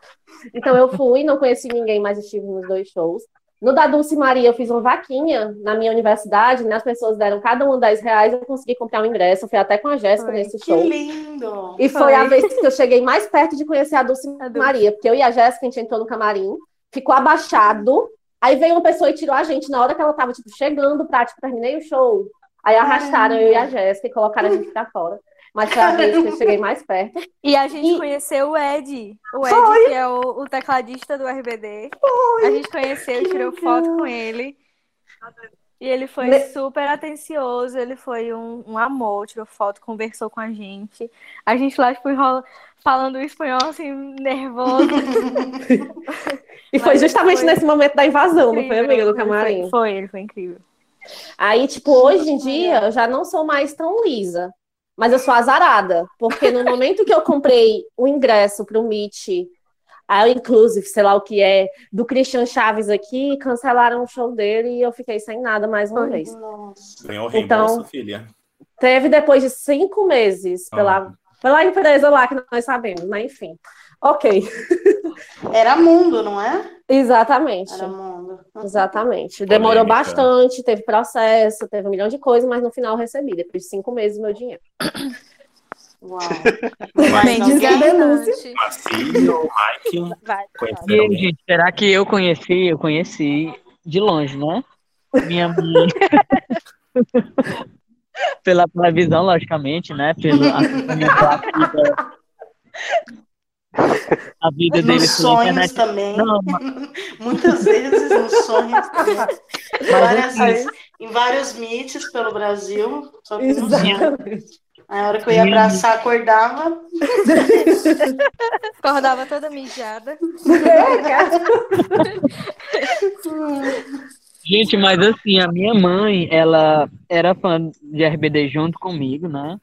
Então eu fui, não conheci ninguém, mas estive nos dois shows. No da Dulce Maria, eu fiz uma vaquinha na minha universidade, né? As pessoas deram cada um 10 reais, eu consegui comprar um ingresso, eu fui até com a Jéssica nesse Que show. lindo! E foi, Foi. a vez que eu cheguei mais perto de conhecer a Dulce A. Maria, porque eu e a Jéssica, a gente entrou no camarim, ficou abaixado, aí veio uma pessoa e tirou a gente na hora que ela tava, tipo, chegando pra, tipo, terminei o show. Aí arrastaram eu e a Jéssica e colocaram a gente pra fora. Mas foi a <laughs> vez que eu cheguei mais perto. E a gente E- conheceu o Ed. O Ed, que é o, o tecladista do RBD. A gente conheceu, tirou foto com ele. E ele foi Ne- super atencioso, ele foi um, um amor, tirou foto, conversou com a gente. A gente lá, tipo, enrola, falando espanhol, assim, nervoso. <laughs> E foi justamente foi nesse momento da invasão, não foi, Incrível. amiga, do Ele foi- camarim? Foi, ele foi incrível. Aí, tipo, hoje em dia, eu já não sou mais tão lisa. Mas eu sou azarada. Porque no momento que eu comprei o ingresso pro Meet, a Inclusive, sei lá o que é, do Christian Chaves aqui, cancelaram o show dele e eu fiquei sem nada mais uma Foi. vez. Nossa. Ganhou o Então- filha. Teve depois de cinco meses pela, Ah. pela empresa lá que nós sabemos, mas enfim. Ok, <laughs> Era mundo, não é? exatamente. Era mundo. Exatamente. Demorou Polêmica. bastante, teve processo, teve um milhão de coisas, mas no final eu recebi, depois de cinco meses, meu dinheiro. Uau. <laughs> Bem Mas alguém- desgastante. Marcinho, Mike, Vai. Gente, será que eu conheci? Eu conheci de longe, né? Minha mãe. <laughs> pela televisão, logicamente, né? Pela <laughs> a vida nos dele sonhos também. Não, <laughs> Muitas vezes nos sonhos também. Várias vezes, em vários meets pelo Brasil. Só que sonhos. A hora que eu ia abraçar, acordava. <laughs> acordava toda mijada. <laughs> Gente, mas assim, a minha mãe, ela era fã de RBD junto comigo, né?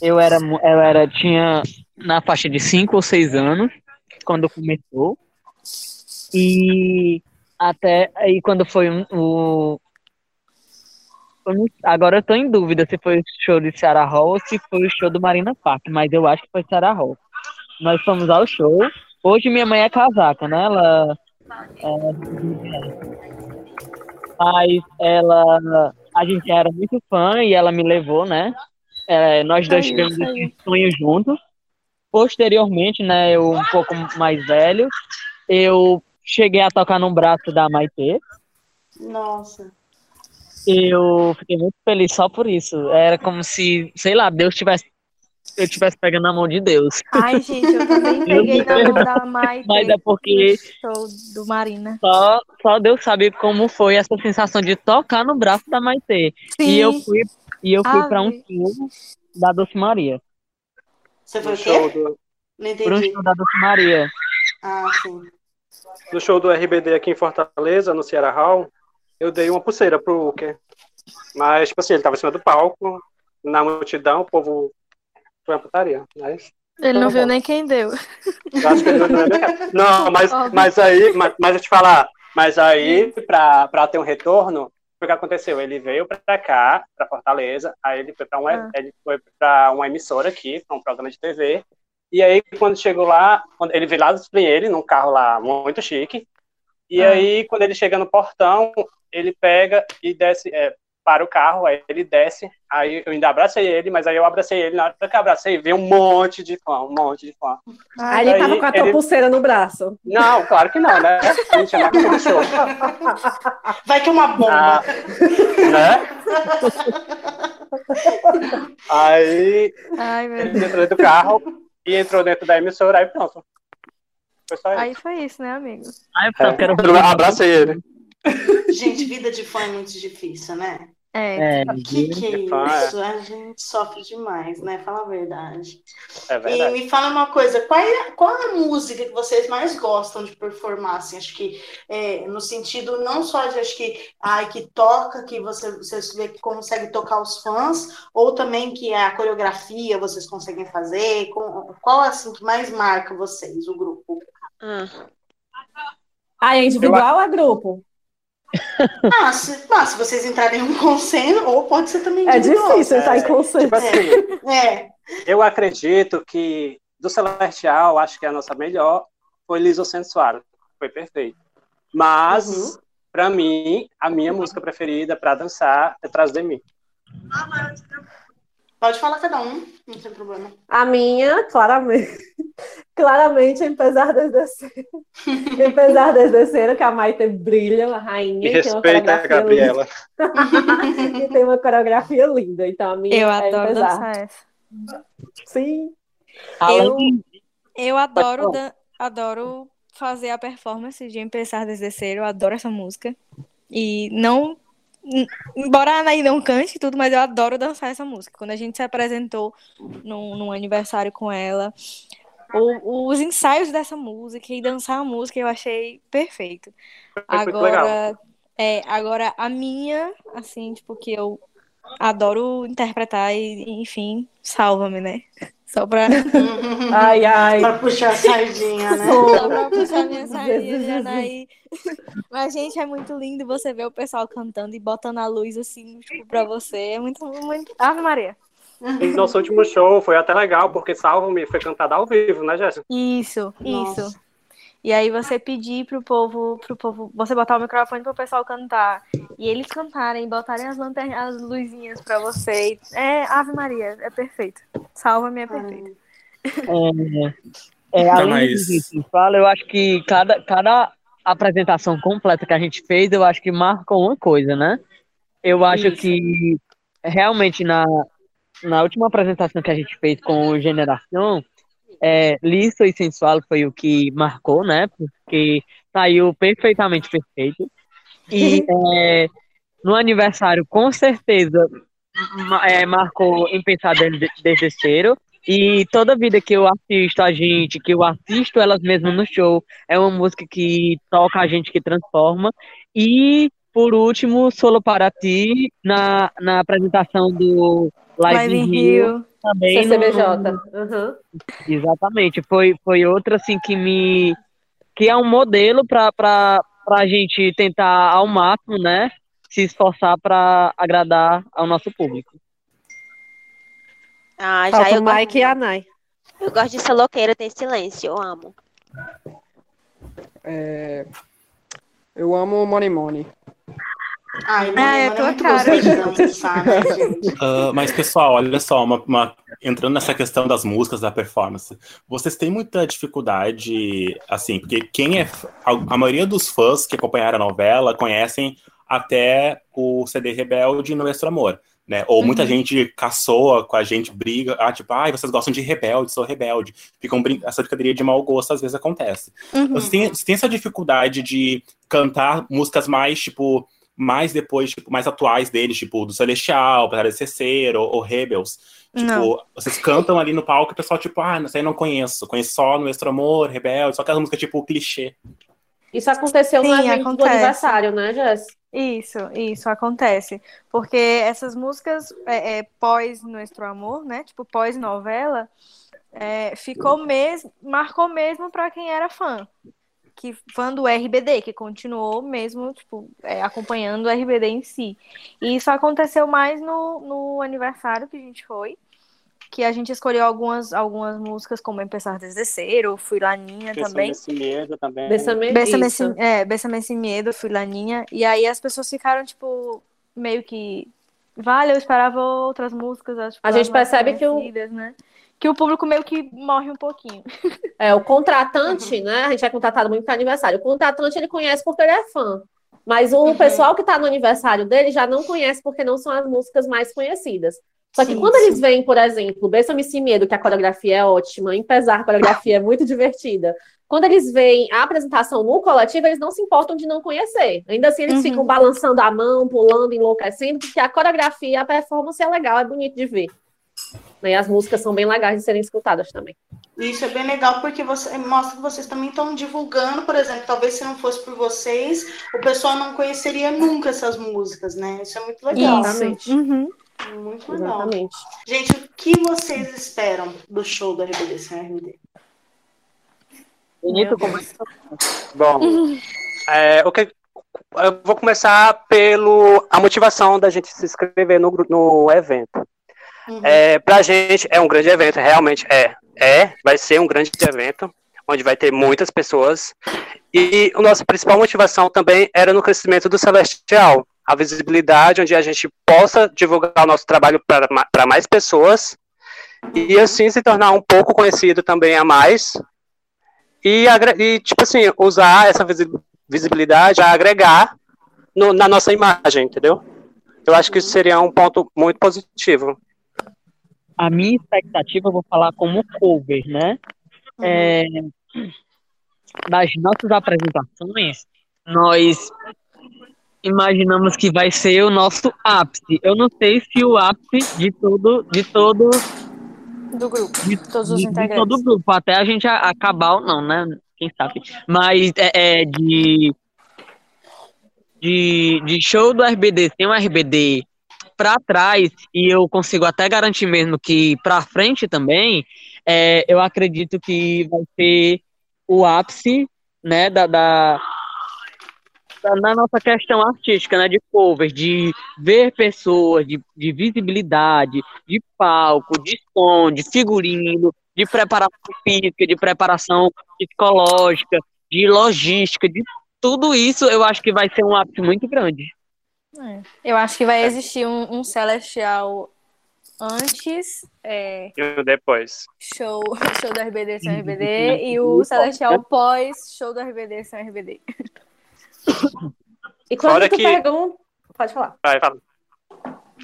Eu era, eu era, tinha na faixa de 5 ou 6 anos, quando começou. E até aí quando foi o. Agora eu tô em dúvida se foi o show de Sarah Hall ou se foi o show do Marina Park, mas eu acho que foi Sarah Hall. Nós fomos ao show. Hoje minha mãe é casaca, né? Ela. É, mas ela. A gente era muito fã e ela me levou, né? É, nós dois tivemos esse sonho juntos. Posteriormente, né, eu um pouco mais velho, eu cheguei a tocar no braço da Maitê. Nossa. Eu fiquei muito feliz só por isso. Era como se, sei lá, Deus tivesse eu estivesse pegando na mão de Deus. Ai, gente, eu também <laughs> peguei eu na mão da Maite. <laughs> Mas é porque. Show do Marina. Só, só Deus sabe como foi essa sensação de tocar no braço da Maite. Sim. E eu fui, e eu fui para um show da Doce Maria. Você foi o quê? Do... Não entendi. Pro show da Doce Maria. Ah, sim. No show do RBD aqui em Fortaleza, no Ceará Hall, eu dei uma pulseira pro Uker. Mas, tipo assim, ele tava em cima do palco, na multidão, o povo foi uma putaria. Mas... Ele não viu nem quem deu. Eu acho que ele não viu nem quem Não, mas, mas aí, mas, mas eu te falar, mas aí, pra, pra ter um retorno, o que aconteceu? Ele veio para cá, para Fortaleza, aí ele foi para uma, ah. ele foi para uma emissora aqui, para um programa de TV. E aí, quando chegou lá, quando ele veio lá do ele num carro lá muito chique. E ah. aí, quando ele chega no portão, ele pega e desce, é, para o carro, aí ele desce, aí eu ainda abracei ele, mas aí eu abracei ele, na hora que eu abracei, veio um monte de fã, um monte de fã. Ah, ele tava com a tua ele... pulseira no braço. Não, claro que não, né? A gente é do show. Vai que é uma bomba. Ah, né? aí Ai, ele entrou dentro do carro e entrou dentro da emissora, aí pronto. Foi só isso. Aí foi isso, né, amigo? Aí eu é, quero... abracei ele. Gente, vida de fã é muito difícil, né? É. é que que é isso? A gente sofre demais, né? Fala a verdade. É verdade. E me fala uma coisa, qual é, qual é a música que vocês mais gostam de performar? Assim, acho que é, no sentido não só de acho que, ai, que toca, que você, você vê que consegue tocar os fãs, ou também que a coreografia vocês conseguem fazer. Com, qual assim que mais marca vocês, o grupo? Ah, ah é individual ou é grupo? Ah se, ah, se vocês entrarem em um consenso, ou pode ser também É difícil entrar em consenso. Tipo assim, é. Eu acredito que do Celestial, acho que a nossa melhor foi Liso Sensual. Foi perfeito. Mas, uhum. para mim, a minha música preferida para dançar é Trás de Mim. Pode falar cada um, não tem problema. A minha, claramente, <laughs> claramente, apesar das descer, <laughs> apesar das descer, que a Maite brilha, a rainha. Me respeita a Gabriela. <laughs> e tem uma coreografia linda, então a minha Eu é adoro apesar. dançar essa. Sim. Eu, eu adoro, adoro fazer a performance de Empezar desde Zero, eu adoro essa música. E não Embora a Anaí não cante tudo, mas eu adoro dançar essa música. Quando a gente se apresentou num, num aniversário com ela, o, os ensaios dessa música e dançar a música eu achei perfeito. Agora, é, agora a minha, assim, tipo, que eu adoro interpretar e, enfim, salva-me, né? Só pra. <laughs> ai, ai. Pra puxar a sardinha, né? Só pra puxar minha <laughs> sardinha, Janaí. Mas, gente, é muito lindo você ver o pessoal cantando e botando a luz assim, tipo, pra você. É muito, muito. Ave Maria. E nosso último show foi até legal, porque Salva-me foi cantada ao vivo, né, Jéssica? Isso, Nossa. isso. E aí você pedir pro povo, pro povo, você botar o microfone pro pessoal cantar. E eles cantarem, botarem as lanternas, as luzinhas pra você. É Ave Maria, é perfeito. Salva-me é perfeito. É, é, além mas... disso, fala, eu acho que cada, cada apresentação completa que a gente fez, eu acho que marcou uma coisa, né? Eu acho Isso. que realmente na, na última apresentação que a gente fez com o Generação, é, Liso e Sensual foi o que marcou, né? Porque saiu perfeitamente perfeito. E é, no aniversário, com certeza, é, marcou em pensar desde, desde. E toda vida que eu assisto a gente, que eu assisto elas mesmas no show, é uma música que toca a gente, que transforma. E, por último, Solo para Ti, na, na apresentação do Live, Live Rio, Rio, também. CCBJ. No... Uhum. Exatamente. Foi, foi outra, assim, que me... Que é um modelo para a gente tentar ao máximo, né? Se esforçar para agradar ao nosso público. Ah, já Falta eu o Mike gosto... e a Nai. Eu gosto de ser loqueira, tem silêncio, eu amo. É... Eu amo Money Money. Ai, ah, é, é cara. <laughs> Né, uh, mas, pessoal, olha só, uma, uma, entrando nessa questão das músicas, da performance, vocês têm muita dificuldade, assim, porque quem é. A, a maioria dos fãs que acompanharam a novela conhecem até o CD Rebelde no Extra Amor né? Ou muita uhum. gente caçoa com a gente, briga, ah, tipo, ai, ah, vocês gostam de rebelde, sou rebelde. Ficam brin... Essa brincadeira de mau gosto às vezes acontece. Uhum. Você, tem, você tem essa dificuldade de cantar músicas mais, tipo, mais depois, tipo, mais atuais deles, tipo, do Celestial, Batalha de Ceceiro, ou, ou Rebels. Tipo, não. vocês cantam ali no palco e o pessoal, tipo, ah, não sei, não conheço. Conheço só no Extra Amor, Rebelde, só aquela música, tipo, clichê. Isso aconteceu Sim, no evento acontece. do aniversário, né, Jess? Isso, isso acontece. Porque essas músicas é, é, pós Nuestro Amor, né? Tipo, pós-novela, é, ficou mesmo, marcou mesmo para quem era fã. Que, fã do RBD, que continuou mesmo, tipo, é, acompanhando o RBD em si. E isso aconteceu mais no, no aniversário que a gente foi que a gente escolheu algumas, algumas músicas como Empezar desde Zero, Fui Laninha também. Bessame Medo também. Bessame, Bessame, é, Bessame Sem Medo, Fui Laninha. E aí as pessoas ficaram, tipo, meio que... Vale, eu esperava outras músicas. Tipo, a gente percebe que o... Né? Que o público meio que morre um pouquinho. É, o contratante, uhum. né? A gente é contratado muito para aniversário. O contratante ele conhece porque ele é fã. Mas o uhum. pessoal que está no aniversário dele já não conhece porque não são as músicas mais conhecidas. Só que sim, quando sim. eles veem, por exemplo, Bessa-me Sem Medo, que a coreografia é ótima, em pesar a coreografia é muito divertida. Quando eles veem a apresentação no coletivo, eles não se importam de não conhecer. Ainda assim, eles uhum. ficam balançando a mão, pulando, enlouquecendo, porque a coreografia, a performance é legal, é bonito de ver. E as músicas são bem legais de serem escutadas também. Isso é bem legal porque você mostra que vocês também estão divulgando, por exemplo, talvez se não fosse por vocês, o pessoal não conheceria nunca essas músicas, né? Isso é muito legal. Exatamente. Uhum. Muito legal. Exatamente. Gente, o que vocês esperam do show do RBD sem RBD? Bonito como Bom, é, o que, eu vou começar pelo a motivação da gente se inscrever no, no evento. Uhum. É, pra gente é um grande evento, realmente é. É, vai ser um grande evento, onde vai ter muitas pessoas. E a nossa principal motivação também era no crescimento do Celestial a visibilidade, onde a gente possa divulgar o nosso trabalho para mais pessoas e assim se tornar um pouco conhecido também a mais e, e tipo assim, usar essa visibilidade a agregar no, na nossa imagem, entendeu? Eu acho que isso seria um ponto muito positivo. A minha expectativa, eu vou falar como cover, né? Uhum. É, das nossas apresentações, nós imaginamos que vai ser o nosso ápice. Eu não sei se o ápice de todo, de todo do grupo, de todos os de, integrantes. De todo o grupo, até a gente acabar ou não, né? Quem sabe. Mas é, é de, de de show do RBD, tem um RBD para trás e eu consigo até garantir mesmo que para frente também, é, eu acredito que vai ser o ápice, né, da, da na nossa questão artística, né, de covers, de ver pessoas, de, de visibilidade, de palco, de som, de figurino, de preparação física, de preparação psicológica, de logística, de tudo isso, eu acho que vai ser um ápice muito grande. É. Eu acho que vai existir um, um Celestial antes. É, e depois. Show, <laughs> show do RBD sem RBD e o Celestial pós show do RBD sem RBD. <coughs> E quando Fora tu que... pergunta. Pode falar. Vai, fala.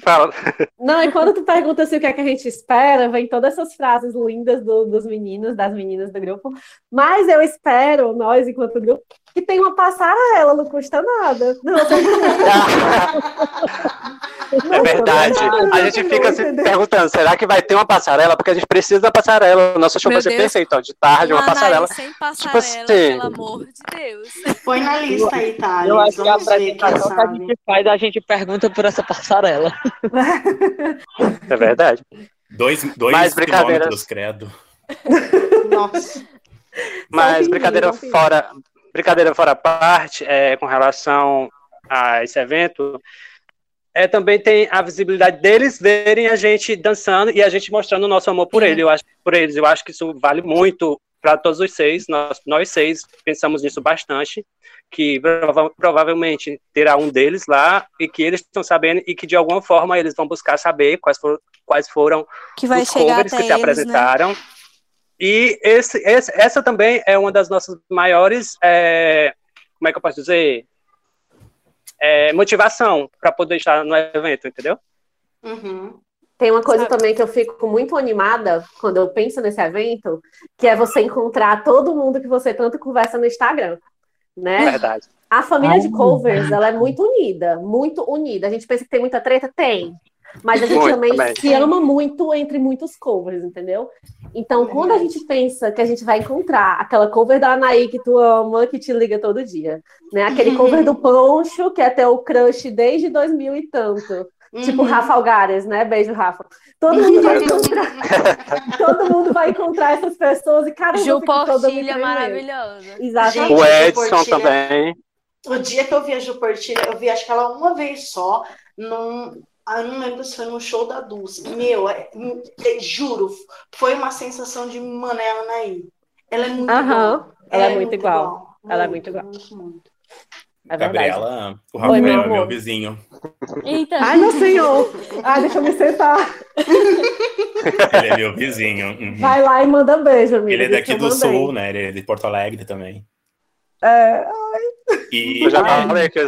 Fala. <laughs> Não, e quando tu pergunta assim, o que é que a gente espera, vem todas essas frases lindas do, dos meninos, das meninas do grupo. Mas eu espero, nós, enquanto grupo, que tenha uma passarela, não custa nada. Não, <laughs> não é verdade. A gente fica se perguntando, será que vai ter uma passarela? Porque a gente precisa da passarela. Nosso show vai ser perfeito, ó, de tarde, uma passarela. Sem passarela, tipo assim... pelo amor de Deus. Põe na lista aí, tá? Eu acho que a apresentação que a gente faz, a gente pergunta por essa passarela. É verdade. Dois, dois Mas quilômetros, credo. Nossa. Mas brincadeira fora, brincadeira fora parte, é, com relação a esse evento, é, também tem a visibilidade deles verem a gente dançando e a gente mostrando o nosso amor por, ele. Eu acho, por eles. Eu acho que isso vale muito para todos os seis. Nós, nós seis pensamos nisso bastante, que prova provavelmente terá um deles lá e que eles estão sabendo e que de alguma forma eles vão buscar saber quais, for, quais foram que vai os covers que se eles, apresentaram. Né? E esse, esse, essa também é uma das nossas maiores, é, como é que eu posso dizer, é, motivação para poder estar no evento, entendeu? Uhum. Tem uma coisa Sabe? também que eu fico muito animada quando eu penso nesse evento, que é você encontrar todo mundo que você tanto conversa no Instagram, né? Verdade. A família de covers, ela é muito unida, muito unida. A gente pensa que tem muita treta? Tem. Mas a gente Muito também, também. se ama muito entre muitos covers, entendeu? Então, quando a gente pensa que a gente vai encontrar aquela cover da Anaí que tu ama, que te liga todo dia, né? Aquele <laughs> cover do Poncho, que é teu crush desde 2000 e tanto. Tipo Rafa Algares, né? Beijo, Rafa. Todo mundo vai encontrar. <laughs> todo mundo vai encontrar essas pessoas e, cara, Ju Portilha maravilhosa. Exatamente. O Edson também. O dia que eu vi a Ju Portilha, eu vi acho que ela uma vez só, num, eu não lembro se foi no show da Dulce. Meu, é, é, juro, foi uma sensação de Manela Naí. Ela é muito Aham. igual. Ela é muito igual. Ela é muito igual. Muito, muito. É verdade. Gabriela, o Oi, Rafael meu é amor. meu vizinho. Eita. Ai, meu senhor. Ai, deixa eu me sentar. <laughs> Ele é meu vizinho. uhum. Vai lá e manda beijo, amigo. Ele é daqui do sul, né? Ele é de Porto Alegre também. É, E Eu já é, falei que eu,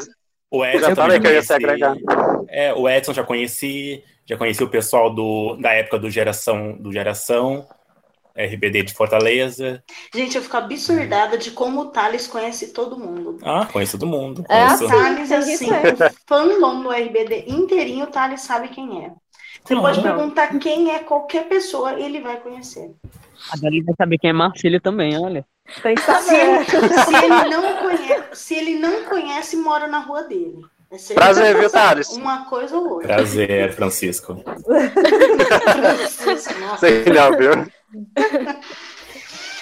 o eu já falei que eu ia se agregar. É, o Edson já conheci, já conheci o pessoal do, da época do Geração, do Geração, RBD de Fortaleza. Gente, eu fico absurdada de como o Thales conhece todo mundo. Ah, conheço todo mundo. É Conheço. O Thales, que assim, fandom do RBD inteirinho, o Thales sabe quem é. Você pode Não. perguntar quem é qualquer pessoa, ele vai conhecer. Agora ele vai saber quem é Marcílio também, olha. tem que <laughs> Se saber. ele, se ele não conhece, se ele não conhece, mora na rua dele. É. Prazer, viu, Thales? Uma coisa ou outra. Prazer, Francisco. Nossa. Sei não, viu?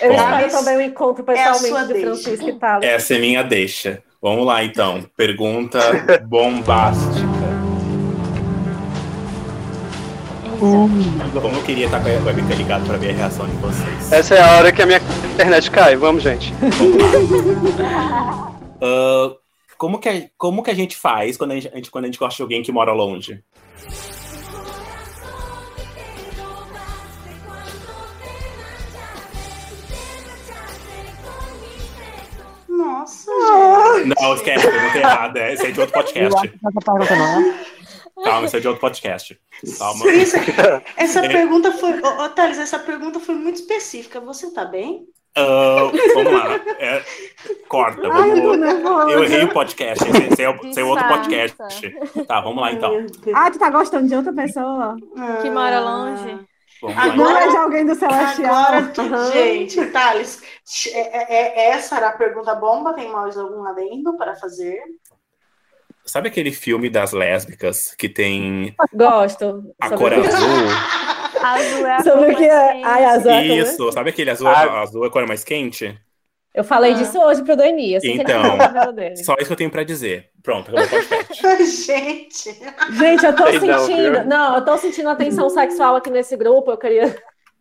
Eu espero também o encontro É pessoalmente sua de deixa. Francisco e Thales. Essa é minha deixa. Vamos lá, então. Pergunta bombástica. Como eu queria estar com a webcam ligada para ver a reação de vocês. Essa é a hora que a minha internet cai. Vamos, gente. <laughs> Ah, como, que a, como que a gente faz quando a gente, quando a gente gosta de alguém que mora longe? Nossa, Não, esquece, pergunta errada. Esse é de outro podcast. não é. Calma, esse é de outro podcast. Calma. essa É. pergunta foi. Ô, Thales, essa pergunta foi muito específica. Você tá bem? Ah, vamos lá. É, corta. Ai, Vamos... Eu errei o podcast. Esse, é, o- esse é outro podcast. Tá, vamos lá então. Ah, tu tá gostando de outra pessoa? Que mora longe. Vamos Agora- então. É de alguém do Celestial. Agora, gente, Thales, é- é- é- essa era a pergunta bomba. Tem mais algum adendo para fazer? Sabe aquele filme das lésbicas que tem Gosto. a cor azul? <laughs> Azul é a Sobre que é. mais Ai, azul é? Isso, sabe aquele azul, Ah. azul é a cor mais quente? Eu falei Ah. disso hoje pro Dani. Assim Então. dele. Só isso que eu tenho pra dizer. Pronto, acabou o podcast. <laughs> gente, Gente, eu tô Sei não, sentindo. viu? Não, eu tô sentindo a tensão sexual aqui nesse grupo. Eu queria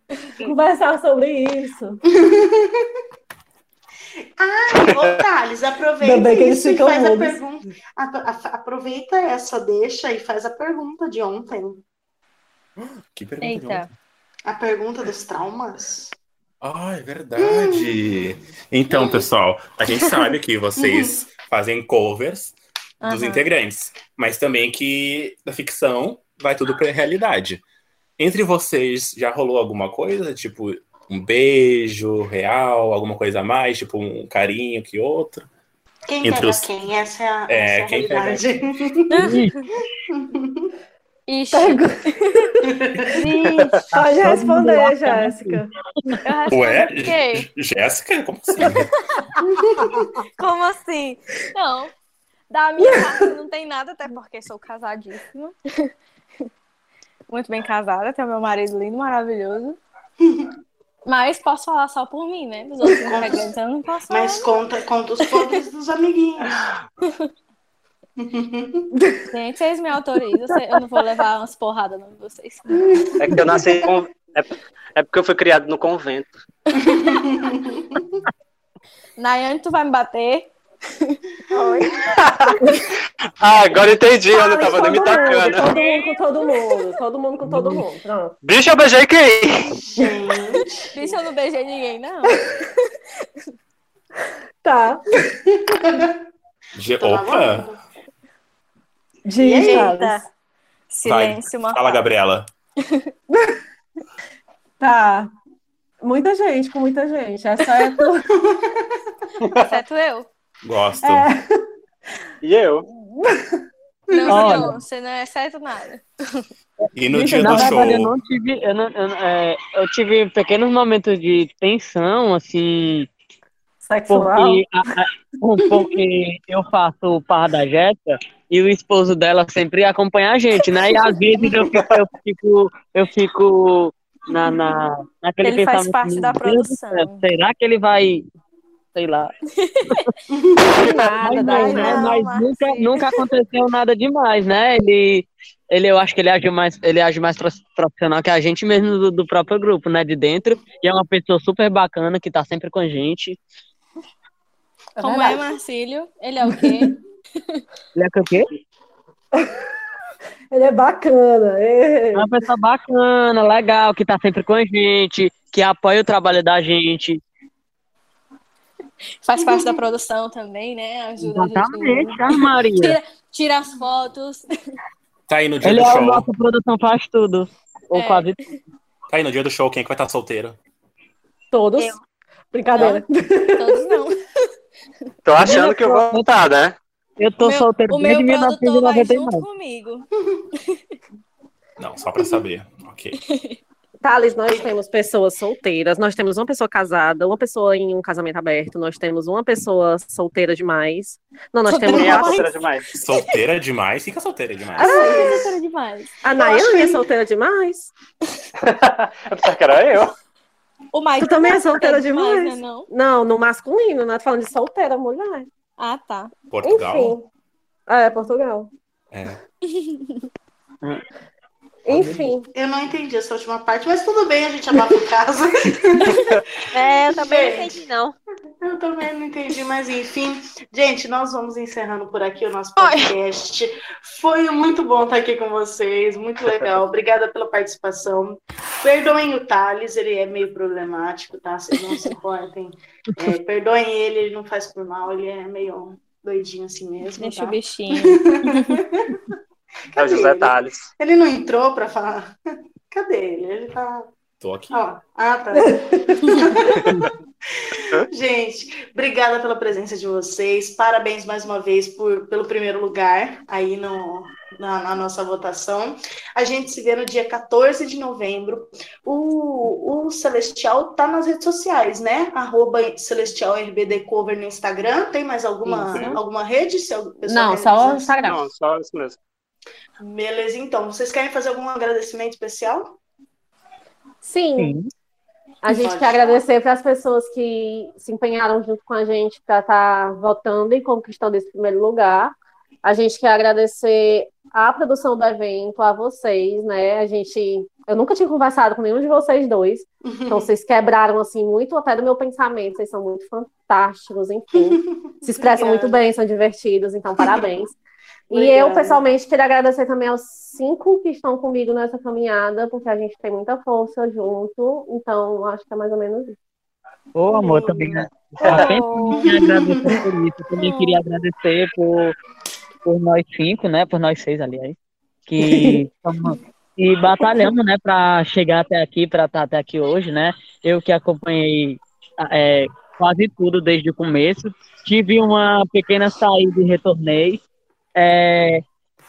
<laughs> conversar sobre isso. ô Thales, aproveita isso e faz a pergunta. A- a- Aproveita essa deixa e faz a pergunta de ontem. Que pergunta. Eita. A pergunta dos traumas. Ah, é verdade. Então, pessoal, a gente sabe que <laughs> vocês fazem covers dos Aham. integrantes, mas também que da ficção vai tudo pra realidade. Entre vocês, já rolou alguma coisa? Tipo, um beijo real, alguma coisa a mais? Tipo, um carinho que outro? Quem Entre pega os... quem? Essa é a, é, essa é a realidade. <laughs> <laughs> <laughs> Ixi. Pode responder, Jéssica. Ué? Jéssica? Como assim? <laughs> Como assim? Não. Da minha parte não tem nada, até porque sou casadíssima. Muito bem casada, tenho meu marido lindo, maravilhoso. Mas posso falar só por mim, né? Dos outros integrantes eu não posso falar. Mas conta, conta os podres dos amiguinhos. <laughs> <laughs> Gente, vocês me autorizam, eu não vou levar umas porradas de vocês. É que eu nasci com... é, é porque eu fui criado no convento. <laughs> Nayane, tu vai me bater? Oi. <laughs> ah, agora entendi eu tava nem me tacando. Todo mundo com todo mundo, todo mundo com todo mundo. Pronto. Bicho, eu beijei quem? Bicho, eu não beijei ninguém, não. Tá. Opa! Diga. Silêncio, Vai. Fala, Gabriela. <laughs> tá. Muita gente, com muita gente. Exceto. <laughs> Exceto eu. Gosto. É... E eu? Não, Olha. não, você não é certo nada. E no dia do show? Eu não tive, eu, não, eu, é, eu tive pequenos momentos de tensão, assim. Sexual? Porque, porque eu faço par da Jéssica e o esposo dela sempre acompanha a gente, né? E às vezes eu fico, eu fico, eu fico na, na, naquele ele faz parte da produção. Será que ele vai sei lá. nada, mas, não, né? mas nunca, nunca aconteceu nada demais, né? Ele, ele, eu acho que ele age mais, ele age mais profissional que a gente mesmo do, do, próprio grupo, né? De dentro. E é uma pessoa super bacana que tá sempre com a gente. É Como é, Marcílio? Ele é o quê? <laughs> ele é o quê? <laughs> Ele é bacana. É. é uma pessoa bacana, legal, que tá sempre com a gente, que apoia o trabalho da gente. <laughs> Faz parte da produção também, né? Ajuda Exatamente, a gente. Maria. Tira, tira, as fotos. Tá aí no dia Ele do é show. A nossa produção faz tudo. Ou é. quase tudo. Tá aí no dia do show, quem é que vai estar solteiro? Todos. Eu. Brincadeira. Não, todos não. Tô achando que eu vou estar, né? Eu tô meu, solteiro o desde meu 1999. Vai comigo. Não, só pra saber. Ok. <laughs> Thales, nós temos pessoas solteiras, nós temos uma pessoa casada, uma pessoa em um casamento aberto, nós temos uma pessoa solteira demais. Não, nós solteira temos uma solteira demais. Solteira demais? Fica solteira demais. Ah, é solteira demais. A Nayane é solteira demais. <laughs> eu pensava que era eu. O Mike tu também é solteira demais? demais né, não? não, no masculino, né? Tô falando de solteira, mulher. Ah, tá. Portugal? Enfim. Ah, é, Portugal. É. <laughs> Enfim. Eu não entendi essa última parte, mas tudo bem, a gente abafa o caso. <laughs> é, eu também não entendi, não. Eu também não entendi, mas enfim. Gente, nós vamos encerrando por aqui o nosso podcast. Oi. Foi muito bom estar aqui com vocês, muito legal. Obrigada pela participação. Perdoem o Thales, ele é meio problemático, tá? Vocês não se importem. É, perdoem ele, ele não faz por mal, ele é meio doidinho assim mesmo. Deixa tá? o bichinho. <laughs> É o José Thales. Ele não entrou para falar. Cadê ele? Ele tá. Tô aqui. Ah, tá. <laughs> Gente, obrigada pela presença de vocês. Parabéns mais uma vez por, pelo primeiro lugar aí no, na, na, nossa votação. A gente se vê no dia 14 de novembro. O, o Celestial tá nas redes sociais, né? Arroba Celestial RBD Cover no Instagram. Tem mais alguma, alguma rede? Se Não, só o Instagram. Não, só isso mesmo. Beleza, então. Vocês querem fazer algum agradecimento especial? Sim. Sim. A gente Pode. quer agradecer para as pessoas que se empenharam junto com a gente para estar tá votando e conquistando esse primeiro lugar. A gente quer agradecer a produção do evento, a vocês, né? A gente. Eu nunca tinha conversado com nenhum de vocês dois. <laughs> Então, vocês quebraram, assim, muito até do meu pensamento. Vocês são muito fantásticos, enfim. <laughs> Se expressam muito bem, são divertidos, então, parabéns. E eu, pessoalmente, queria agradecer também aos cinco que estão comigo nessa caminhada, porque a gente tem muita força junto. Então, acho que é mais ou menos isso. Ô, amor, também. Né? Oh. queria agradecer por isso. Eu também queria agradecer por, por nós cinco, né? Por nós seis, aliás. que <laughs> e batalhamos, né, para chegar até aqui, para estar até aqui hoje, né? Eu que acompanhei é, quase tudo desde o começo, tive uma pequena saída e retornei. É,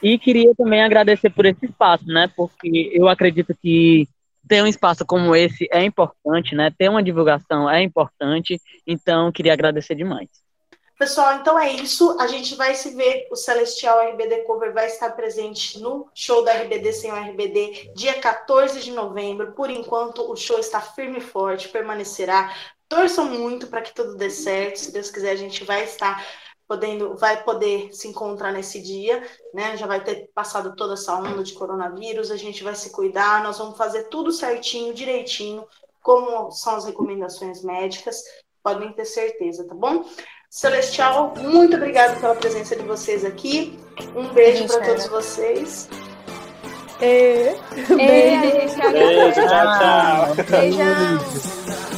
e queria também agradecer por esse espaço, né? Porque eu acredito que ter um espaço como esse é importante, né? Ter uma divulgação é importante. Então, queria agradecer demais. Pessoal, então é isso. A gente vai se ver. O Celestial RBD Cover vai estar presente no show da RBD sem o RBD, dia 14 de novembro. Por enquanto, o show está firme e forte, permanecerá. Torçam muito para que tudo dê certo. Se Deus quiser, a gente vai estar podendo, vai poder se encontrar nesse dia, né? Já vai ter passado toda essa onda de coronavírus, a gente vai se cuidar, nós vamos fazer tudo certinho, direitinho, como são as recomendações médicas, podem ter certeza, tá bom? Celestial, muito obrigada pela presença de vocês aqui. Um beijo para todos vocês. É. <laughs> Beijo, beijo, tchau, tchau. Beijão. <laughs>